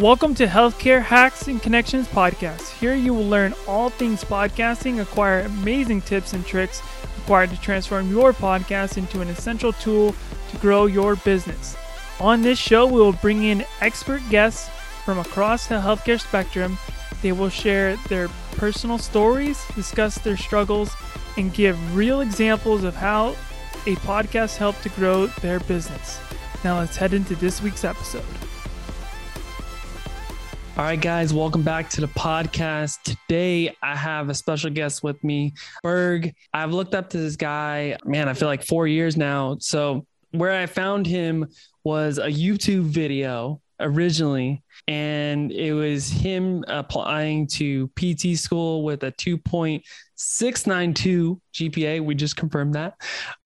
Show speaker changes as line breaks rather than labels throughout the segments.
Welcome to Healthcare Hacks and Connections podcast. Here you will learn all things podcasting, acquire amazing tips and tricks required to transform your podcast into an essential tool to grow your business. On this show, we will bring in expert guests from across the healthcare spectrum. They will share their personal stories, discuss their struggles, and give real examples of how a podcast helped to grow their business. Now let's head into this week's episode. All right, guys, welcome back to the podcast. Today, I have a special guest with me, Berg. I've looked up to this guy, man, I feel like four years now. So, where I found him was a YouTube video originally, and it was him applying to PT school with a 2.692 GPA. We just confirmed that.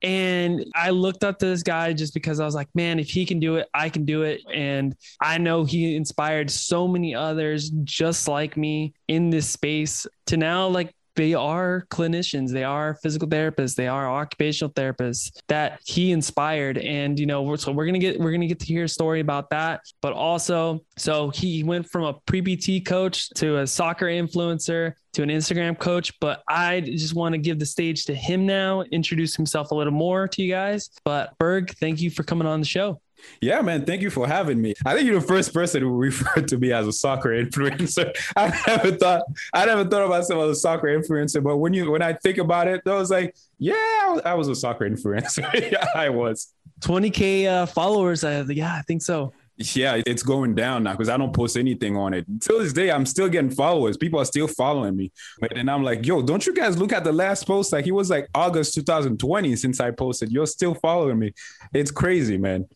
And I looked up to this guy just because I was like, man, if he can do it, I can do it. And I know he inspired so many others just like me in this space to now like they are clinicians they are physical therapists they are occupational therapists that he inspired. And you know so we're gonna get we're gonna get to hear a story about that. But also so he went from a pre-pt coach to a soccer influencer to an instagram coach. But i just want to give the stage to him now introduce himself a little more to you guys. But berg thank you for coming on the show
yeah, man. Thank you for having me. I think you're the first person who referred to me as a soccer influencer. I never thought I never thought of myself as a soccer influencer, but when you when I think about it, I was like, yeah, I was a soccer influencer. yeah, I was.
20k uh, followers. Uh, yeah, I think so.
Yeah, it's going down now because I don't post anything on it. Till this day, I'm still getting followers. People are still following me. And I'm like, yo, don't you guys look at the last post? Like it was like August 2020 since I posted. You're still following me. It's crazy, man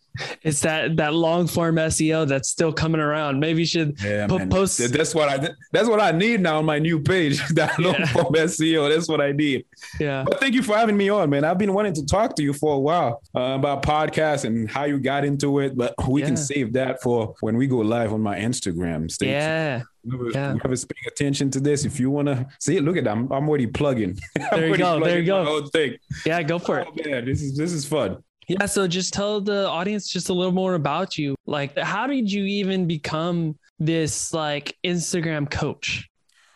it's that that long form SEO that's still coming around. Maybe you should
yeah, po- post. That's what I that's what I need now on my new page. that long yeah. form SEO. That's what I need.
Yeah.
But thank you for having me on, man. I've been wanting to talk to you for a while uh, about podcasts and how you got into it. But we yeah. can save that for when we go live on my Instagram.
Stay yeah.
Whoever, yeah. whoever's paying attention to this, if you want to see it, look at that. I'm, I'm already plugging.
There you go. There you go.
Thing.
Yeah, go for oh,
it. Man, this is this is fun.
Yeah. So just tell the audience just a little more about you. Like, how did you even become this like Instagram coach?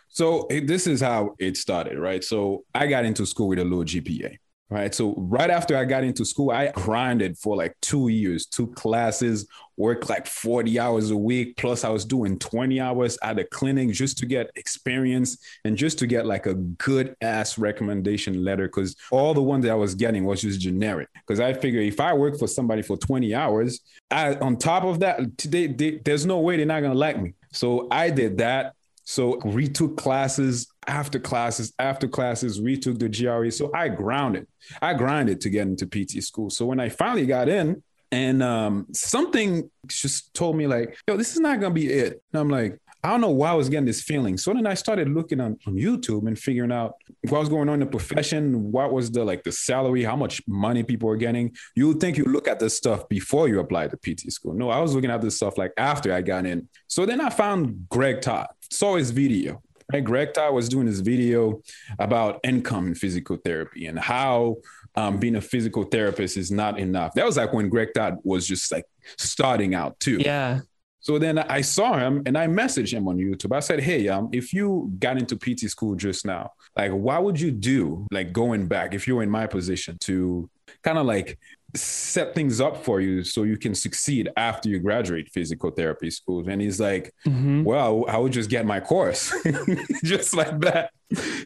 So this is how it started, right? So I got into school with a low GPA right? So right after I got into school, I grinded for like two years, two classes, worked like 40 hours a week. Plus I was doing 20 hours at a clinic just to get experience and just to get like a good ass recommendation letter. Cause all the ones that I was getting was just generic. Cause I figure if I work for somebody for 20 hours, I, on top of that, they, they, there's no way they're not going to like me. So I did that. So retook classes after classes after classes, retook the GRE. So I grounded. I grinded to get into PT school. So when I finally got in, and um, something just told me like, yo, this is not gonna be it. And I'm like, I don't know why I was getting this feeling. So then I started looking on, on YouTube and figuring out what was going on in the profession, what was the like the salary, how much money people were getting. You would think you look at this stuff before you apply to PT school. No, I was looking at this stuff like after I got in. So then I found Greg Todd saw his video. Right? Greg Todd was doing his video about income in physical therapy and how um, being a physical therapist is not enough. That was like when Greg Todd was just like starting out too.
Yeah.
So then I saw him and I messaged him on YouTube. I said, Hey, um, if you got into PT school just now, like, what would you do, like going back, if you were in my position to kind of like set things up for you so you can succeed after you graduate physical therapy schools. And he's like, mm-hmm. well, I would just get my course, just like that.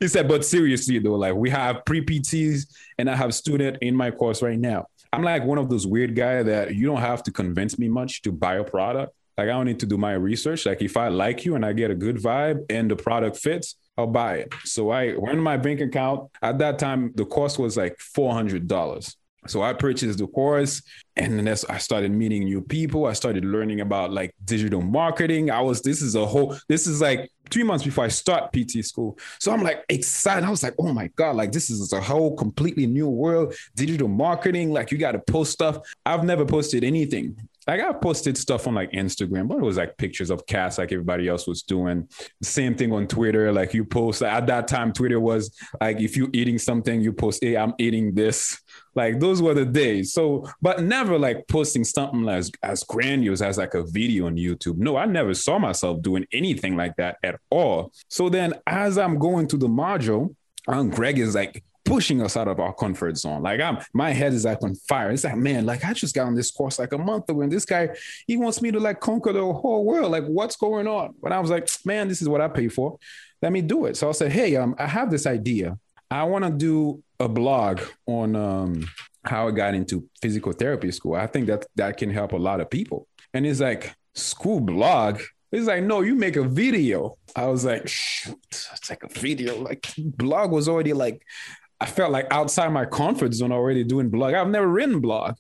He said, but seriously though, like we have pre PTs and I have student in my course right now. I'm like one of those weird guy that you don't have to convince me much to buy a product. Like I don't need to do my research. Like if I like you and I get a good vibe and the product fits, I'll buy it. So I went in my bank account. At that time, the cost was like four hundred dollars. So I purchased the course and then I started meeting new people. I started learning about like digital marketing. I was, this is a whole, this is like three months before I start PT school. So I'm like excited. I was like, oh my God, like this is a whole completely new world, digital marketing. Like you got to post stuff. I've never posted anything like I posted stuff on like Instagram, but it was like pictures of cats like everybody else was doing. Same thing on Twitter. Like you post at that time, Twitter was like if you're eating something, you post, hey, I'm eating this. Like those were the days. So, but never like posting something as as grandiose as like a video on YouTube. No, I never saw myself doing anything like that at all. So then as I'm going to the module, um, Greg is like, pushing us out of our comfort zone. Like I'm, my head is like on fire. It's like, man, like I just got on this course like a month ago, and this guy, he wants me to like conquer the whole world. Like, what's going on? But I was like, man, this is what I pay for. Let me do it. So I said, hey, um, I have this idea. I want to do a blog on um how I got into physical therapy school. I think that that can help a lot of people. And it's like, school blog. He's like, no, you make a video. I was like, shoot, it's like a video. Like blog was already like I felt like outside my comfort zone already doing blog. I've never written blog.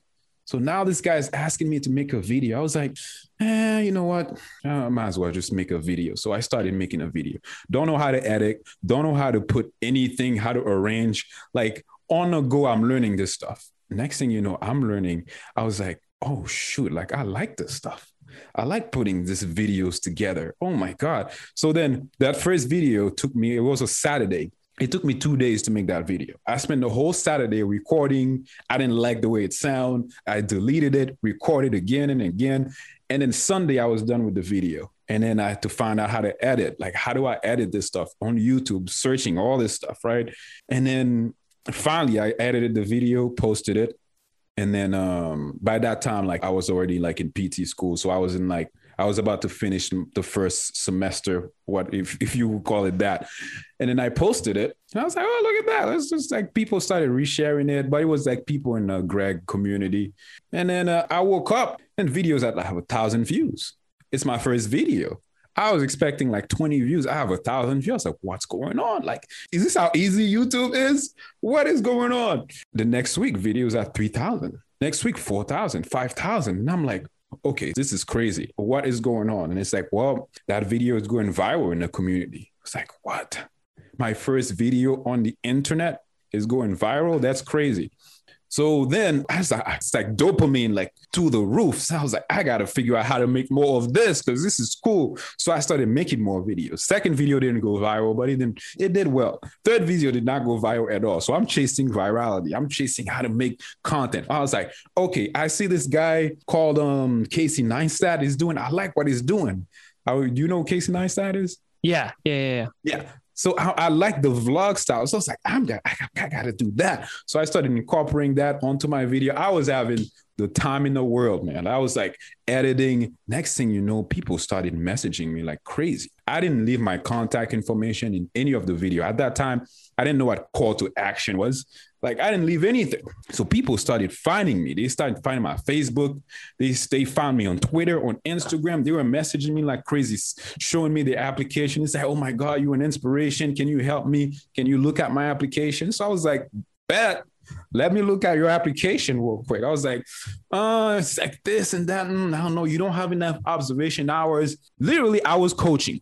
So now this guy's asking me to make a video. I was like, eh, you know what? I might as well just make a video. So I started making a video. Don't know how to edit, don't know how to put anything, how to arrange. Like on the go, I'm learning this stuff. Next thing you know, I'm learning. I was like, oh shoot, like I like this stuff. I like putting these videos together. Oh my God. So then that first video took me, it was a Saturday it took me two days to make that video. I spent the whole Saturday recording. I didn't like the way it sounded. I deleted it, recorded again and again. And then Sunday, I was done with the video. And then I had to find out how to edit. Like, how do I edit this stuff on YouTube, searching all this stuff, right? And then finally, I edited the video, posted it. And then um, by that time, like I was already like in PT school. So I was in like I was about to finish the first semester, what if if you call it that. And then I posted it. And I was like, oh, look at that. It's just like people started resharing it, but it was like people in the Greg community. And then uh, I woke up and videos that have a thousand views. It's my first video. I was expecting like 20 views. I have a thousand views. I like, what's going on? Like, is this how easy YouTube is? What is going on? The next week, videos at 3,000. Next week, 4,000, 5,000. And I'm like, okay, this is crazy. What is going on? And it's like, well, that video is going viral in the community. It's like, what? My first video on the internet is going viral? That's crazy. So then I was like, it's like dopamine, like to the roof. So I was like, I gotta figure out how to make more of this because this is cool. So I started making more videos. Second video didn't go viral, but it didn't, it did well. Third video did not go viral at all. So I'm chasing virality. I'm chasing how to make content. I was like, okay, I see this guy called um Casey Neistat is doing. I like what he's doing. I, do you know Casey Neistat is?
Yeah, yeah, yeah, yeah.
Yeah. So I, I, like the vlog style. So I was like, I'm got, I, I got to do that. So I started incorporating that onto my video. I was having the time in the world, man. I was like editing. Next thing you know, people started messaging me like crazy. I didn't leave my contact information in any of the video. At that time, I didn't know what call to action was. Like I didn't leave anything. So people started finding me. They started finding my Facebook. They, they found me on Twitter, on Instagram. They were messaging me like crazy, showing me the application. It's like, oh my God, you're an inspiration. Can you help me? Can you look at my application? So I was like, bet. Let me look at your application real quick. I was like, uh, it's like this and that. Mm, I don't know. You don't have enough observation hours. Literally, I was coaching.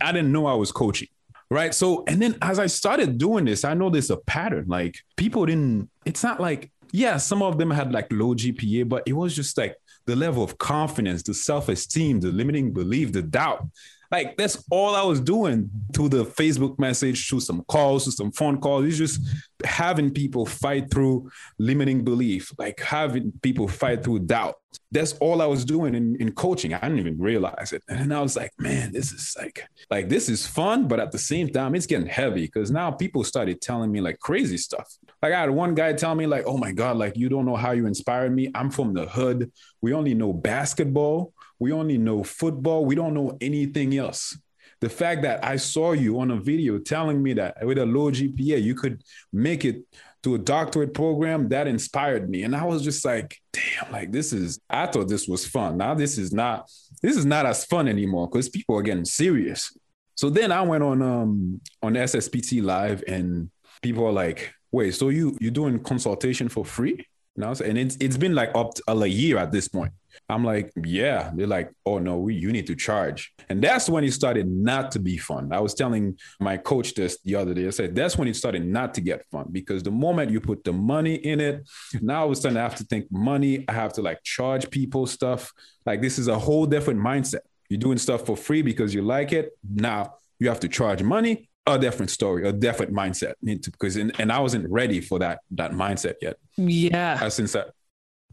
I didn't know I was coaching right so and then as i started doing this i noticed a pattern like people didn't it's not like yeah some of them had like low gpa but it was just like the level of confidence the self-esteem the limiting belief the doubt like that's all I was doing to the Facebook message, to some calls, to some phone calls. It's just having people fight through limiting belief, like having people fight through doubt. That's all I was doing in, in coaching. I didn't even realize it. And I was like, man, this is like, like this is fun, but at the same time, it's getting heavy because now people started telling me like crazy stuff. Like I had one guy tell me, like, oh my God, like you don't know how you inspired me. I'm from the hood. We only know basketball. We only know football. We don't know anything else. The fact that I saw you on a video telling me that with a low GPA, you could make it to a doctorate program, that inspired me. And I was just like, damn, like this is, I thought this was fun. Now this is not, this is not as fun anymore because people are getting serious. So then I went on um on SSPT live and people are like, wait, so you you're doing consultation for free? Know, and it's it's been like up to a year at this point. I'm like, yeah. They're like, oh no, we you need to charge. And that's when it started not to be fun. I was telling my coach this the other day. I said that's when it started not to get fun because the moment you put the money in it, now I was starting to have to think money. I have to like charge people stuff. Like this is a whole different mindset. You're doing stuff for free because you like it. Now you have to charge money a different story, a different mindset. Because and, and I wasn't ready for that that mindset yet.
Yeah.
Uh, since that,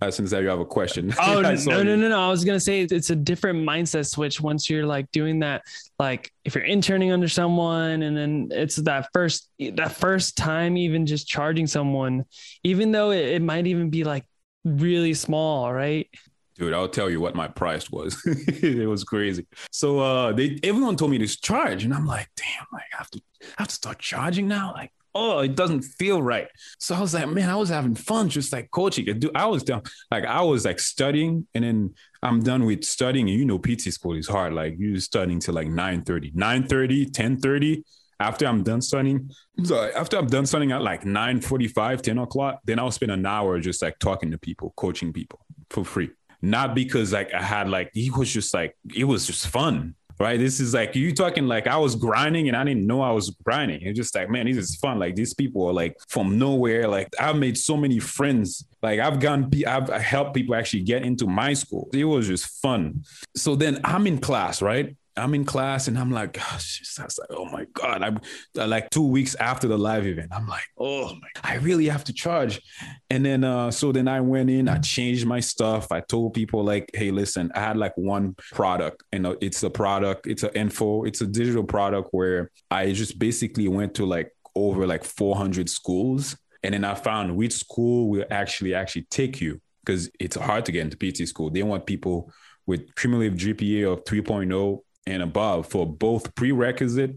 uh, since that you have a question.
Oh no, no, no, no, no! I was gonna say it's a different mindset switch once you're like doing that. Like if you're interning under someone, and then it's that first that first time even just charging someone, even though it, it might even be like really small, right?
dude i'll tell you what my price was it was crazy so uh they everyone told me to charge and i'm like damn like i have to I have to start charging now like oh it doesn't feel right. So i was like man i was having fun just like coaching. Dude i was done like i was like studying and then i'm done with studying. And you know pt school is hard. Like you're studying till like 9 30 9 30 10 30 after I'm done studying, so after I'm done studying at like 9 45, 10 o'clock, then I'll spend an hour just like talking to people, coaching people for free. Not because like I had like he was just like it was just fun. Right. This is like you talking like I was grinding and I didn't know I was grinding. It's just like, man, this is fun. Like these people are like from nowhere. Like I've made so many friends. Like I've gone, I've helped people actually get into my school. It was just fun. So then I'm in class, right? I'm in class and I'm like, gosh, I was like, oh my God. I'm uh, like two weeks after the live event. I'm like, oh my, I really have to charge. And then, uh, so then I went in, I changed my stuff. I told people like, hey, listen, I had like one product and it's a product, it's an info, it's a digital product where I just basically went to like over like 400 schools. And then I found which school will actually, actually take you because it's hard to get into PT school. They want people with cumulative GPA of 3.0 and above for both prerequisite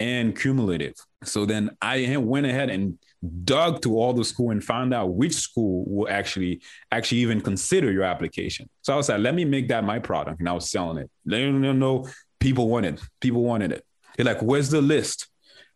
and cumulative. So then I went ahead and dug to all the school and found out which school will actually actually even consider your application. So I was like, let me make that my product, and I was selling it. They don't know people wanted people wanted it. They're like, where's the list?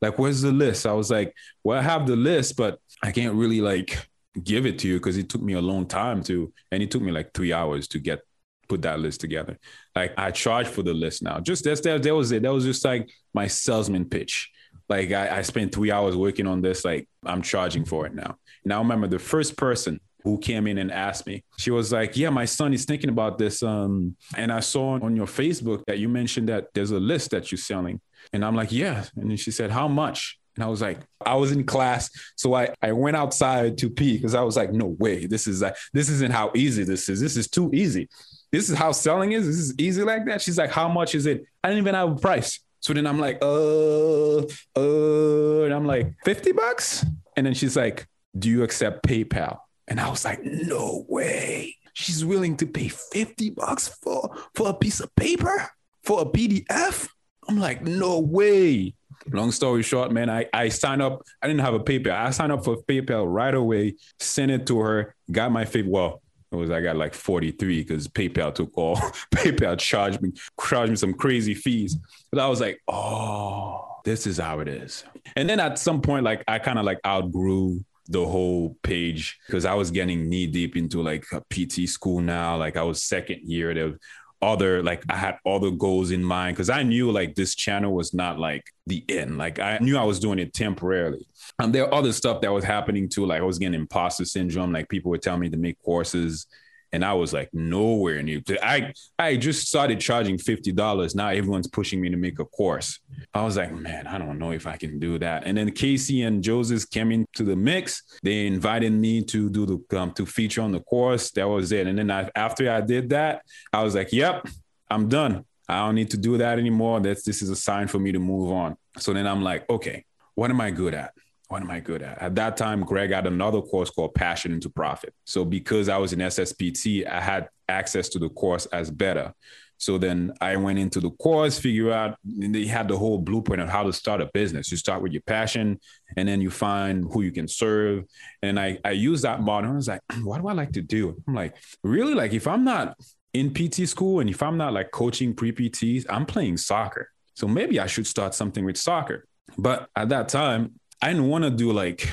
Like, where's the list? I was like, well, I have the list, but I can't really like give it to you because it took me a long time to, and it took me like three hours to get put that list together. Like I charge for the list now. Just that's that, that was it. That was just like my salesman pitch. Like I, I spent three hours working on this. Like I'm charging for it now. Now remember the first person who came in and asked me. She was like, "Yeah, my son is thinking about this. Um, and I saw on your Facebook that you mentioned that there's a list that you're selling." And I'm like, "Yeah." And then she said, "How much?" And I was like, I was in class, so I I went outside to pee because I was like, "No way, this is like this isn't how easy this is. This is too easy." This is how selling is. This is easy like that. She's like, how much is it? I didn't even have a price. So then I'm like, uh, uh, and I'm like, 50 bucks? And then she's like, do you accept PayPal? And I was like, no way. She's willing to pay 50 bucks for, for a piece of paper, for a PDF? I'm like, no way. Long story short, man, I, I signed up. I didn't have a PayPal. I signed up for PayPal right away, sent it to her, got my favorite. Well, was I got like 43 because PayPal took all PayPal charged me charged me some crazy fees. But I was like, oh, this is how it is. And then at some point, like I kind of like outgrew the whole page because I was getting knee deep into like a PT school now. Like I was second year. There other like I had other goals in mind because I knew like this channel was not like the end. Like I knew I was doing it temporarily. And there are other stuff that was happening too. Like I was getting imposter syndrome. Like people would tell me to make courses and I was like nowhere near. I I just started charging fifty dollars. Now everyone's pushing me to make a course. I was like, man, I don't know if I can do that. And then Casey and Joseph came into the mix. They invited me to do the um, to feature on the course. That was it. And then I, after I did that, I was like, yep, I'm done. I don't need to do that anymore. That's this is a sign for me to move on. So then I'm like, okay, what am I good at? What am I good at? At that time, Greg had another course called Passion into Profit. So because I was in SSPT, I had access to the course as better. So then I went into the course, figure out, they had the whole blueprint on how to start a business. You start with your passion, and then you find who you can serve. And I, I use that model. I was like, what do I like to do? I'm like, really? Like, if I'm not in PT school and if I'm not like coaching pre PTs, I'm playing soccer. So maybe I should start something with soccer. But at that time, I didn't want to do like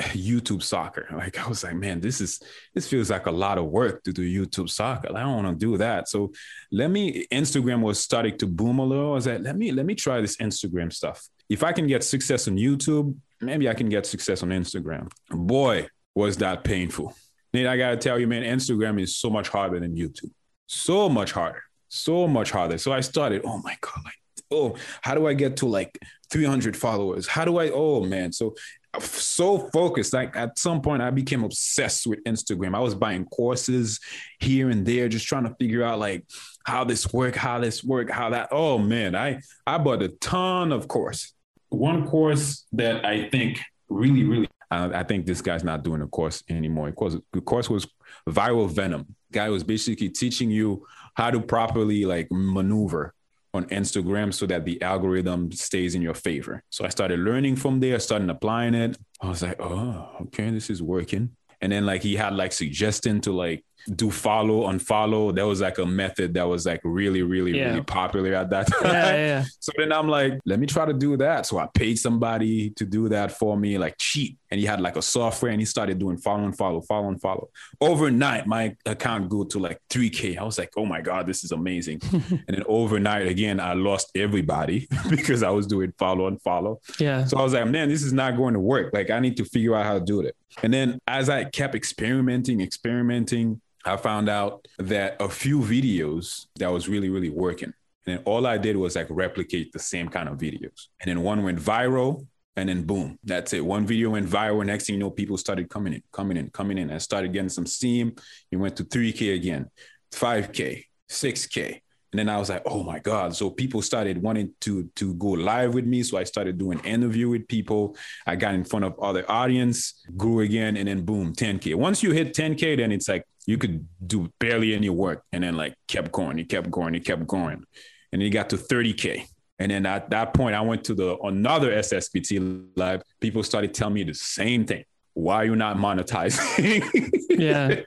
YouTube soccer. Like I was like, man, this is this feels like a lot of work to do YouTube soccer. I don't want to do that. So let me Instagram was starting to boom a little. I was like, let me let me try this Instagram stuff. If I can get success on YouTube, maybe I can get success on Instagram. Boy, was that painful. Nate, I gotta tell you, man, Instagram is so much harder than YouTube. So much harder. So much harder. So I started, oh my God, like, oh, how do I get to like 300 followers? How do I, oh man. So so focused. Like at some point, I became obsessed with Instagram. I was buying courses here and there, just trying to figure out like how this work, how this work, how that. Oh man, I I bought a ton of course. One course that I think really, really, I think this guy's not doing a course anymore. Of course, the course was Viral Venom. Guy was basically teaching you how to properly like maneuver on Instagram so that the algorithm stays in your favor. So I started learning from there, started applying it. I was like, oh, okay, this is working. And then like he had like suggesting to like do follow, unfollow. That was like a method that was like really, really, yeah. really popular at that time. Yeah, yeah. So then I'm like, let me try to do that. So I paid somebody to do that for me, like cheap. And he had like a software and he started doing follow and follow, follow and follow. Overnight, my account grew to like 3K. I was like, oh my God, this is amazing. and then overnight, again, I lost everybody because I was doing follow and follow.
Yeah.
So I was like, man, this is not going to work. Like I need to figure out how to do it. And then as I kept experimenting, experimenting, I found out that a few videos that was really, really working. And then all I did was like replicate the same kind of videos. And then one went viral and then boom, that's it. One video went viral. Next thing you know, people started coming in, coming in, coming in. I started getting some steam. It went to 3K again, 5K, 6K. And then I was like, oh my God. So people started wanting to to go live with me. So I started doing interview with people. I got in front of other audience, grew again, and then boom, 10K. Once you hit 10K, then it's like you could do barely any work. And then like kept going, it kept going, it kept going. And then you got to 30K. And then at that point, I went to the another SSPT live. People started telling me the same thing. Why are you not monetizing?
yeah.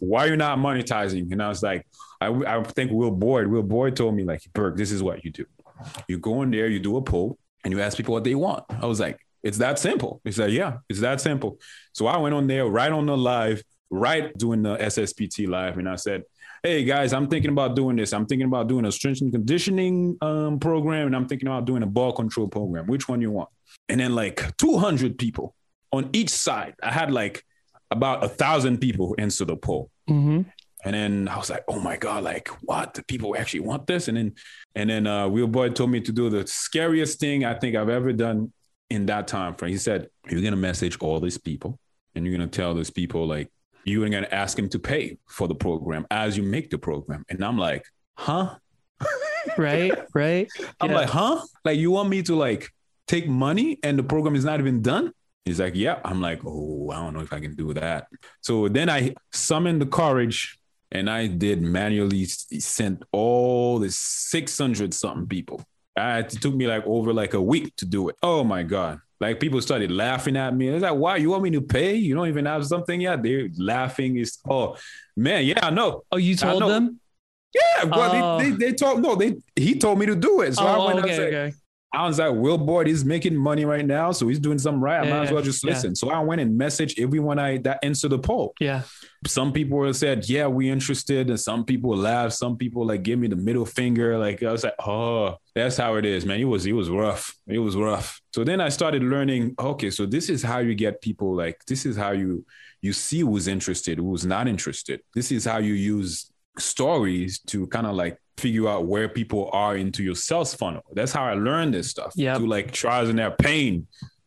Why are you not monetizing? And I was like, I, I think Will Boyd, Will Boyd told me like, Burke, this is what you do. You go in there, you do a poll, and you ask people what they want. I was like, it's that simple. He said, yeah, it's that simple. So I went on there, right on the live, right doing the SSPT live, and I said, hey guys, I'm thinking about doing this. I'm thinking about doing a strength and conditioning um, program, and I'm thinking about doing a ball control program. Which one you want? And then like 200 people on each side. I had like about a thousand people answer the poll.
Mm-hmm.
And then I was like, oh my God, like what? The people actually want this? And then and then uh Will Boyd told me to do the scariest thing I think I've ever done in that time frame. He said, You're gonna message all these people and you're gonna tell these people like you're gonna ask him to pay for the program as you make the program. And I'm like, huh?
right, right.
I'm yeah. like, huh? Like you want me to like take money and the program is not even done? He's like, yeah. I'm like, oh, I don't know if I can do that. So then I summoned the courage and I did manually sent all the 600 something people. it took me like over like a week to do it. Oh my God. Like people started laughing at me. It's like, why? You want me to pay? You don't even have something yet. They're laughing. Is oh man, yeah, I know.
Oh, you told them?
Yeah, well, oh. they, they, they told no, they he told me to do it. So
oh,
I went
okay,
and said,
okay.
I was like, Will Boyd is making money right now, so he's doing something right. I yeah, might as well just listen. So I went and messaged everyone I that answered the poll.
Yeah.
Some people said, Yeah, we interested. And some people laughed. Some people like give me the middle finger. Like I was like, Oh, that's how it is, man. It was it was rough. It was rough. So then I started learning, okay, so this is how you get people like this is how you you see who's interested, who's not interested. This is how you use stories to kind of like figure out where people are into your sales funnel. That's how I learned this stuff.
Yeah.
Through like trials and error, pain,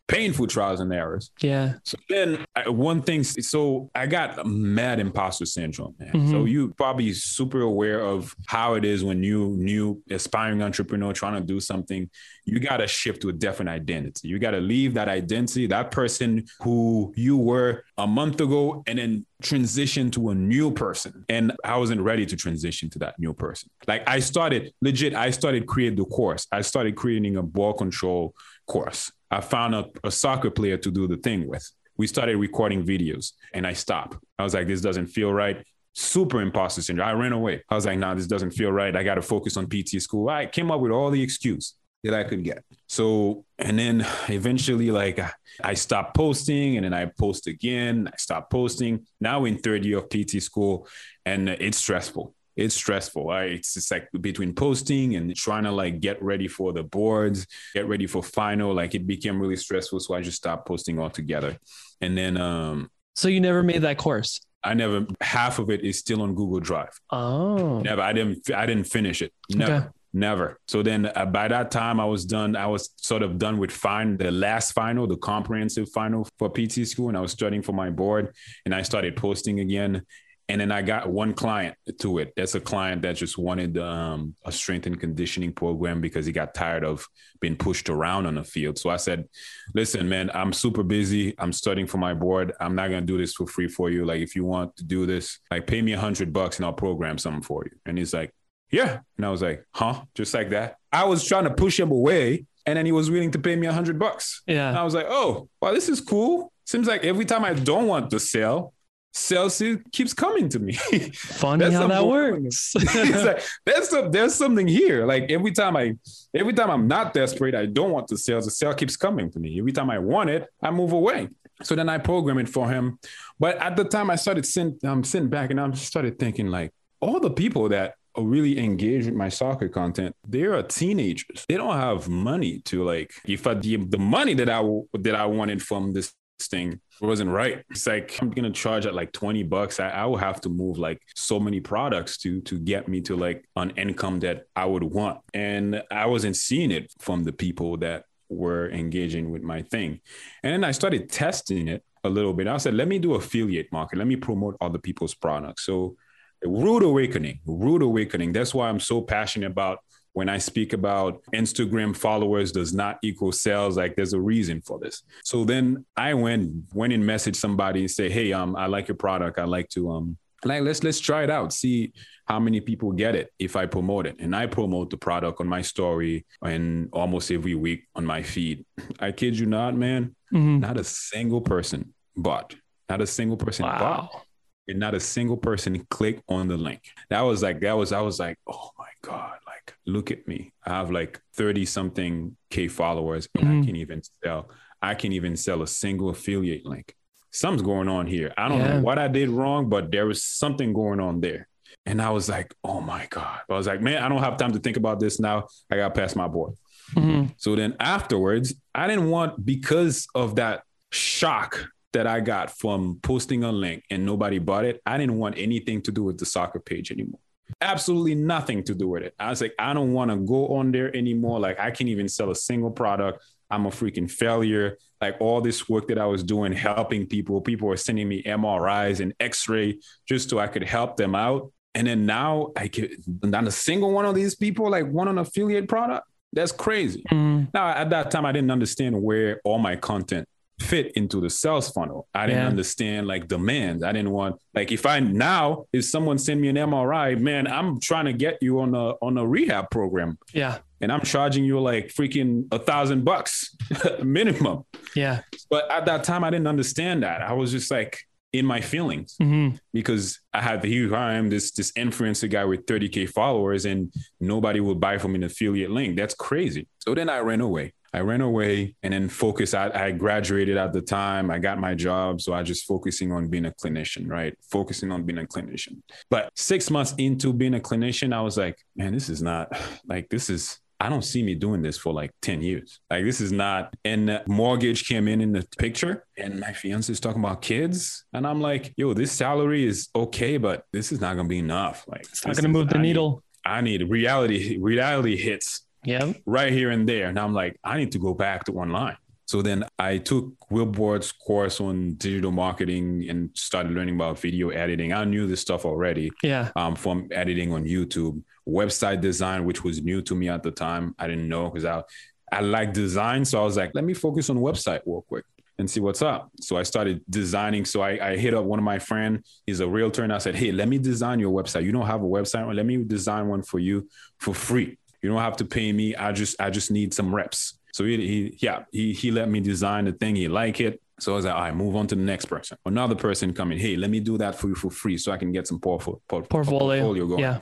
painful trials and errors.
Yeah.
So then I, one thing, so I got mad imposter syndrome, man. Mm-hmm. So you probably super aware of how it is when you new aspiring entrepreneur trying to do something, you got to shift to a different identity. You got to leave that identity, that person who you were a month ago, and then transition to a new person. And I wasn't ready to transition to that new person. Like I started legit, I started create the course. I started creating a ball control course. I found a, a soccer player to do the thing with. We started recording videos and I stopped. I was like, this doesn't feel right. Super imposter syndrome. I ran away. I was like, nah, this doesn't feel right. I got to focus on PT school. I came up with all the excuse. that I could get. So, and then eventually, like I stopped posting and then I post again. I stopped posting. Now in third year of PT school, and it's stressful. It's stressful. Right? It's just like between posting and trying to like get ready for the boards, get ready for final. Like it became really stressful. So I just stopped posting altogether. And then, um,
so you never made that course?
I never. Half of it is still on Google Drive.
Oh,
never. I didn't. I didn't finish it. Never. Okay. Never. So then uh, by that time, I was done. I was sort of done with fine the last final, the comprehensive final for PT school, and I was studying for my board. And I started posting again. And then I got one client to it. That's a client that just wanted um, a strength and conditioning program because he got tired of being pushed around on the field. So I said, "Listen, man, I'm super busy. I'm studying for my board. I'm not gonna do this for free for you. Like, if you want to do this, like, pay me a hundred bucks and I'll program something for you." And he's like, yeah. And I was like, huh? Just like that. I was trying to push him away. And then he was willing to pay me a hundred bucks.
Yeah.
And I was like, oh, well, this is cool. Seems like every time I don't want to sell, sales keeps coming to me.
Funny how that works.
like there's some, there's something here. Like every time I every time I'm not desperate, I don't want the sales, the sale keeps coming to me. Every time I want it, I move away. So then I program it for him. But at the time I started sitting, I'm sitting back and I started thinking like all the people that are really engaged with my soccer content, they are teenagers. They don't have money to like. If I, the the money that I that I wanted from this thing wasn't right. It's like I'm gonna charge at like 20 bucks. I, I will have to move like so many products to to get me to like an income that I would want. And I wasn't seeing it from the people that were engaging with my thing. And then I started testing it a little bit. I said, let me do affiliate market. Let me promote other people's products. So rude awakening, rude awakening. That's why I'm so passionate about when I speak about Instagram followers does not equal sales. Like there's a reason for this. So then I went went and messaged somebody and say, hey, um, I like your product. I like to um like let's let's try it out see how many people get it if i promote it and i promote the product on my story and almost every week on my feed i kid you not man mm-hmm. not a single person bought not a single person wow. bought and not a single person click on the link. That was like, that was, I was like, oh my God, like, look at me. I have like 30 something K followers and mm-hmm. I can't even sell, I can't even sell a single affiliate link. Something's going on here. I don't yeah. know what I did wrong, but there was something going on there. And I was like, oh my God. I was like, man, I don't have time to think about this now. I got past my board. Mm-hmm. So then afterwards, I didn't want, because of that shock that I got from posting a link and nobody bought it, I didn't want anything to do with the soccer page anymore. Absolutely nothing to do with it. I was like, I don't want to go on there anymore. Like, I can't even sell a single product. I'm a freaking failure. Like all this work that I was doing, helping people, people were sending me MRIs and X-ray just so I could help them out. And then now I get not a single one of these people like one on affiliate product. That's crazy. Mm. Now at that time I didn't understand where all my content fit into the sales funnel. I didn't yeah. understand like demands. I didn't want like if I now if someone send me an MRI, man, I'm trying to get you on a on a rehab program.
Yeah.
And I'm charging you like freaking a thousand bucks minimum.
Yeah.
But at that time I didn't understand that. I was just like in my feelings mm-hmm. because I have here I am this this influencer guy with 30k followers and nobody will buy from an affiliate link. That's crazy. So then I ran away. I ran away and then focused. I, I, graduated at the time. I got my job. So I just focusing on being a clinician, right? Focusing on being a clinician. But six months into being a clinician, I was like, man, this is not like, this is, I don't see me doing this for like 10 years. Like this is not, and mortgage came in in the picture and my fiance is talking about kids. And I'm like, yo, this salary is okay, but this is not going to be enough. Like
it's not going to move the
I
needle.
Need, I need reality, reality hits
yeah.
Right here and there. And I'm like, I need to go back to online. So then I took Will Boyd's course on digital marketing and started learning about video editing. I knew this stuff already.
Yeah.
Um, from editing on YouTube, website design, which was new to me at the time. I didn't know because I I like design. So I was like, let me focus on website real quick and see what's up. So I started designing. So I, I hit up one of my friend. He's a realtor, and I said, "Hey, let me design your website. You don't have a website. Let me design one for you for free." You don't have to pay me. I just I just need some reps. So he, he yeah, he he let me design the thing. He like it. So I was like, all right, move on to the next person. Another person coming, hey, let me do that for you for free so I can get some portfolio,
portfolio. portfolio going. Yeah.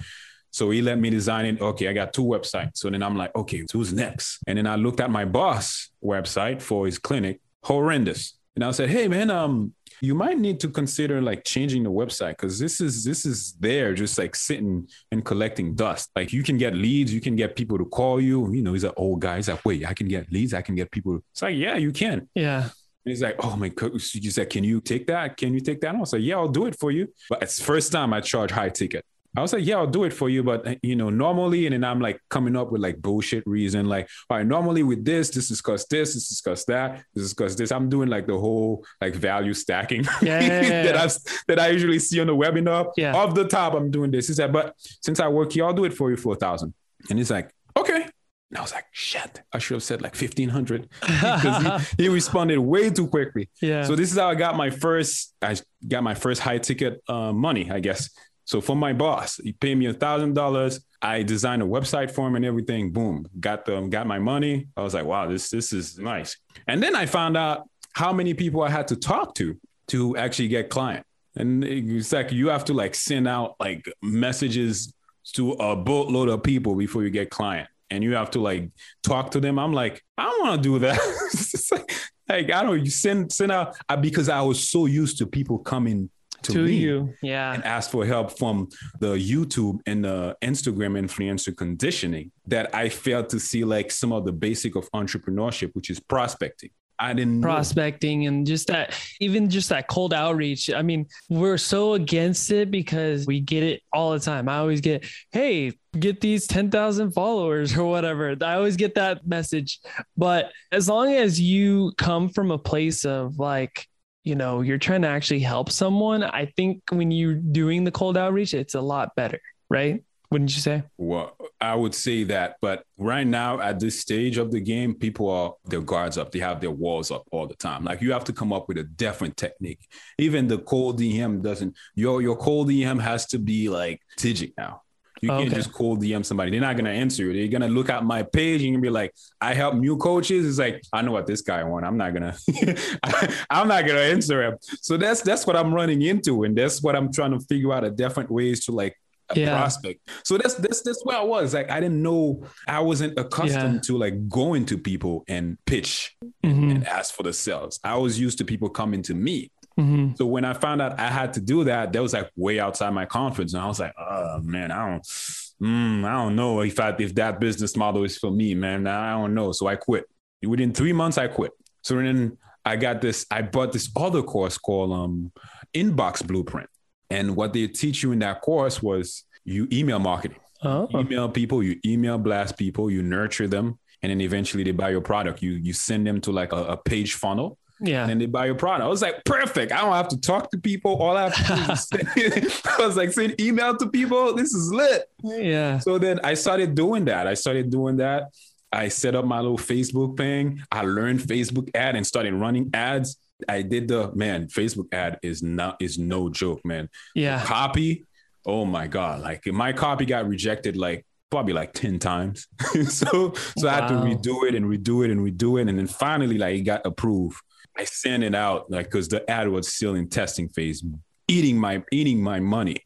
So he let me design it. Okay, I got two websites. So then I'm like, okay, who's next? And then I looked at my boss website for his clinic, horrendous. And I said, hey man, um, you might need to consider like changing the website because this is this is there just like sitting and collecting dust. Like you can get leads, you can get people to call you. You know, he's an old guy. He's like, wait, I can get leads, I can get people. It's like, yeah, you can.
Yeah.
And he's like, oh my god. You said, can you take that? Can you take that? And I was like, yeah, I'll do it for you. But it's first time I charge high ticket. I was like, yeah, I'll do it for you. But you know, normally, and then I'm like coming up with like bullshit reason, like, all right, normally with this, this is cause this, this is cause that, this is cause this. I'm doing like the whole like value stacking
Yeah, yeah, yeah,
that. I that I usually see on the webinar.
Yeah.
Off the top, I'm doing this. He said, but since I work here, I'll do it for you for a thousand. And he's like, okay. And I was like, shit, I should have said like 1500 because he, he responded way too quickly.
yeah.
So this is how I got my first. I got my first high ticket uh, money, I guess. So for my boss, he paid me a thousand dollars. I designed a website for him and everything. Boom, got the got my money. I was like, wow, this this is nice. And then I found out how many people I had to talk to to actually get client. And it's like you have to like send out like messages to a boatload of people before you get client. And you have to like talk to them. I'm like, I don't want to do that. Like, like, I don't you send send out I, because I was so used to people coming to,
to you. Yeah.
and ask for help from the YouTube and the Instagram influencer conditioning that I failed to see like some of the basic of entrepreneurship, which is prospecting. I didn't know.
prospecting and just that even just that cold outreach i mean we're so against it because we get it all the time i always get hey get these 10,000 followers or whatever i always get that message but as long as you come from a place of like you know you're trying to actually help someone i think when you're doing the cold outreach it's a lot better right wouldn't you say
Well, I would say that, but right now at this stage of the game, people are their guards up. They have their walls up all the time. Like you have to come up with a different technique. Even the cold DM doesn't. Your your cold DM has to be like strategic now. You can't
Okay.
just cold DM somebody. They're not gonna answer you. They're gonna look at my page and be like, "I help new coaches." It's like I know what this guy want. I'm not gonna. I'm not gonna answer him. So that's that's what I'm running into, and that's what I'm trying to figure out a different ways to like a
Yeah.
prospect. So that's that's that's where I was. Like I didn't know I wasn't accustomed to like going to people and pitch
Mhm,
and ask for the sales. I was used to people coming to me.
Mhm.
So when I found out I had to do that, that was like way outside my comfort zone. I was like, oh man, I don't mm, I don't know if I if that business model is for me, man. I don't know. So I quit. Within three months, I quit. So then I got this, I bought this other course called um Inbox Blueprint. And what they teach you in that course was you email marketing.
Oh,
Email people, you email blast people, you nurture them, and then eventually they buy your product. You you send them to like a, a page funnel
yeah.
and then they buy your product. I was like, perfect. I don't have to talk to people. All I have to do is I was like, send email to people. This is lit.
Yeah.
So then I started doing that. I started doing that. I set up my little Facebook thing. I learned Facebook ad and started running ads. I did the man, Facebook ad is not is no joke, man.
Yeah.
Copy. Oh my God. Like my copy got rejected like probably like 10 times. so so I had to redo it and redo it and redo it. And then finally, like it got approved. I sent it out like because the ad was still in testing phase, eating my eating my money,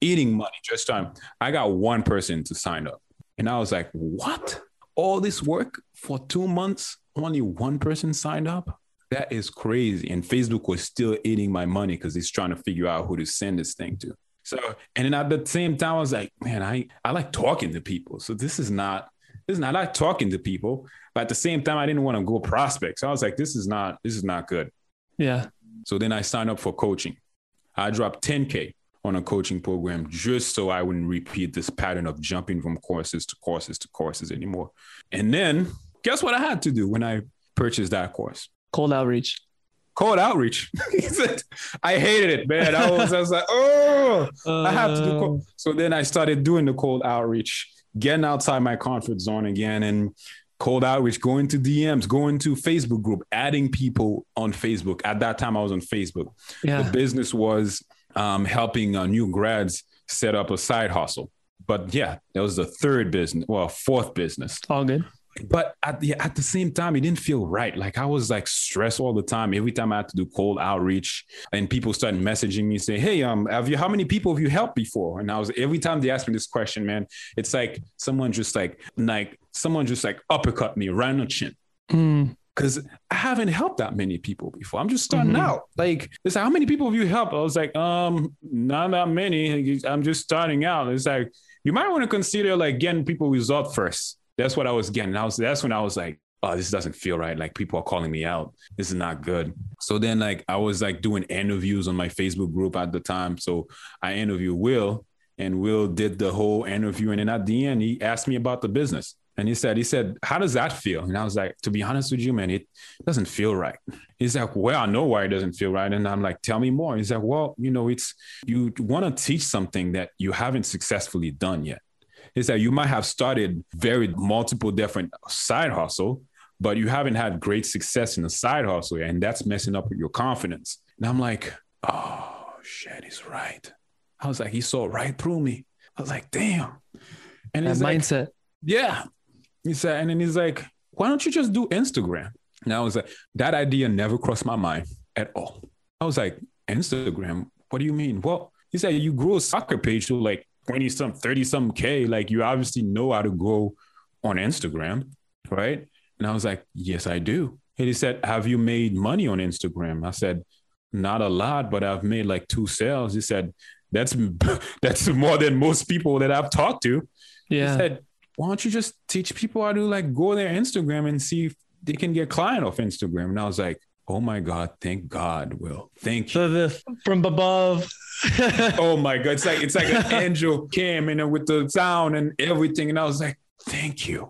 eating money. Just time. I got one person to sign up. And I was like, what? All this work for two months, only one person signed up? That is crazy. And Facebook was still eating my money because it's trying to figure out who to send this thing to. So, and then at the same time, I was like, man, I, I like talking to people. So this is not, this is not, I like talking to people. But at the same time, I didn't want to go prospect. So I was like, this is not, this is not good.
Yeah.
So then I signed up for coaching. I dropped 10K on a coaching program just so I wouldn't repeat this pattern of jumping from courses to courses to courses anymore. And then guess what I had to do when I purchased that course?
Cold outreach.
Cold outreach. I hated it, man. I was, I was like, oh, I have to do
Uh,
cold. So then I started doing the cold outreach, getting outside my comfort zone again and cold outreach, going to DMs, going to Facebook group, adding people on Facebook. At that time, I was on Facebook. The business was um, helping uh, new grads set up a side hustle. But yeah, that was the third business, well, fourth business.
All good.
but at the at the same time, it didn't feel right. Like I was like stressed all the time. Every time I had to do cold outreach, and people started messaging me saying, "Hey, um, have you how many people have you helped before?" And I was every time they asked me this question, man, it's like someone just like like someone just like uppercut me right on the chin.
Mm.
Cause I haven't helped that many people before. I'm just starting
Mhm.
out. Like, it's like, how many people have you helped? I was like, um, not that many. I'm just starting out. It's like, you might want to consider like getting people result first. That's what I was getting. I was that's when I was like, oh, this doesn't feel right. Like people are calling me out. This is not good. So then like I was like doing interviews on my Facebook group at the time. So I interviewed Will and Will did the whole interview. And then at the end, he asked me about the business. And he said, he said, how does that feel? And I was like, to be honest with you, man, it doesn't feel right. He's like, well, I know why it doesn't feel right. And I'm like, tell me more. He's like, well, you know, it's you want to teach something that you haven't successfully done yet. Is that you might have started very multiple different side hustle, but you haven't had great success in the side hustle, and that's messing up with your confidence. And I'm like, oh shit, he's right. I was like, he saw right through me. I was like, damn. And
That
he's like,
mindset.
yeah. He said, and then he's like, why don't you just do Instagram? And I was like, that idea never crossed my mind at all. I was like, Instagram? What do you mean? Well, he said, you grew a soccer page to like 20 some, 30 some K. Like you obviously know how to grow on Instagram, right? And I was like, yes, I do. And he said, have you made money on Instagram? I said, not a lot, but I've made like two sales. He said, that's that's more than most people that I've talked to. He
Yeah.
said, why don't you just teach people how to like go their Instagram and see if they can get client off Instagram? And I was like, oh my God, thank God, Will. Thank you.
So the from above.
oh my God. It's like it's like an angel came in with the sound and everything. And I was like, thank you.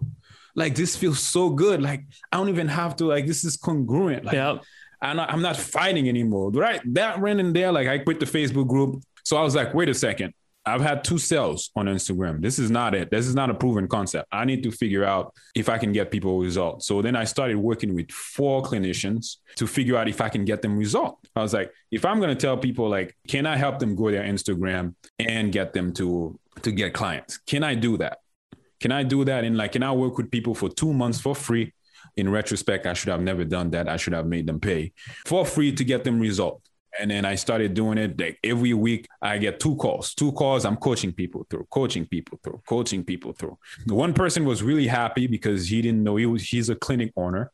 Like this feels so good. Like I don't even have to like this is congruent. Like
Yep.
I'm not, I'm not fighting anymore. Right. That ran in there. Like I quit the Facebook group. So I was like, wait a second. I've had two sales on Instagram. This is not it. This is not a proven concept. I need to figure out if I can get people results. So then I started working with four clinicians to figure out if I can get them result. I was like, if I'm going to tell people like, can I help them grow their Instagram and get them to to get clients? Can I do that? Can I do that? And like, can I work with people for two months for free? In retrospect, I should have never done that. I should have made them pay for free to get them result. And then I started doing it like every week. I get two calls, two calls. I'm coaching people through, coaching people through, coaching people through. The one person was really happy because he didn't know he was he's a clinic owner,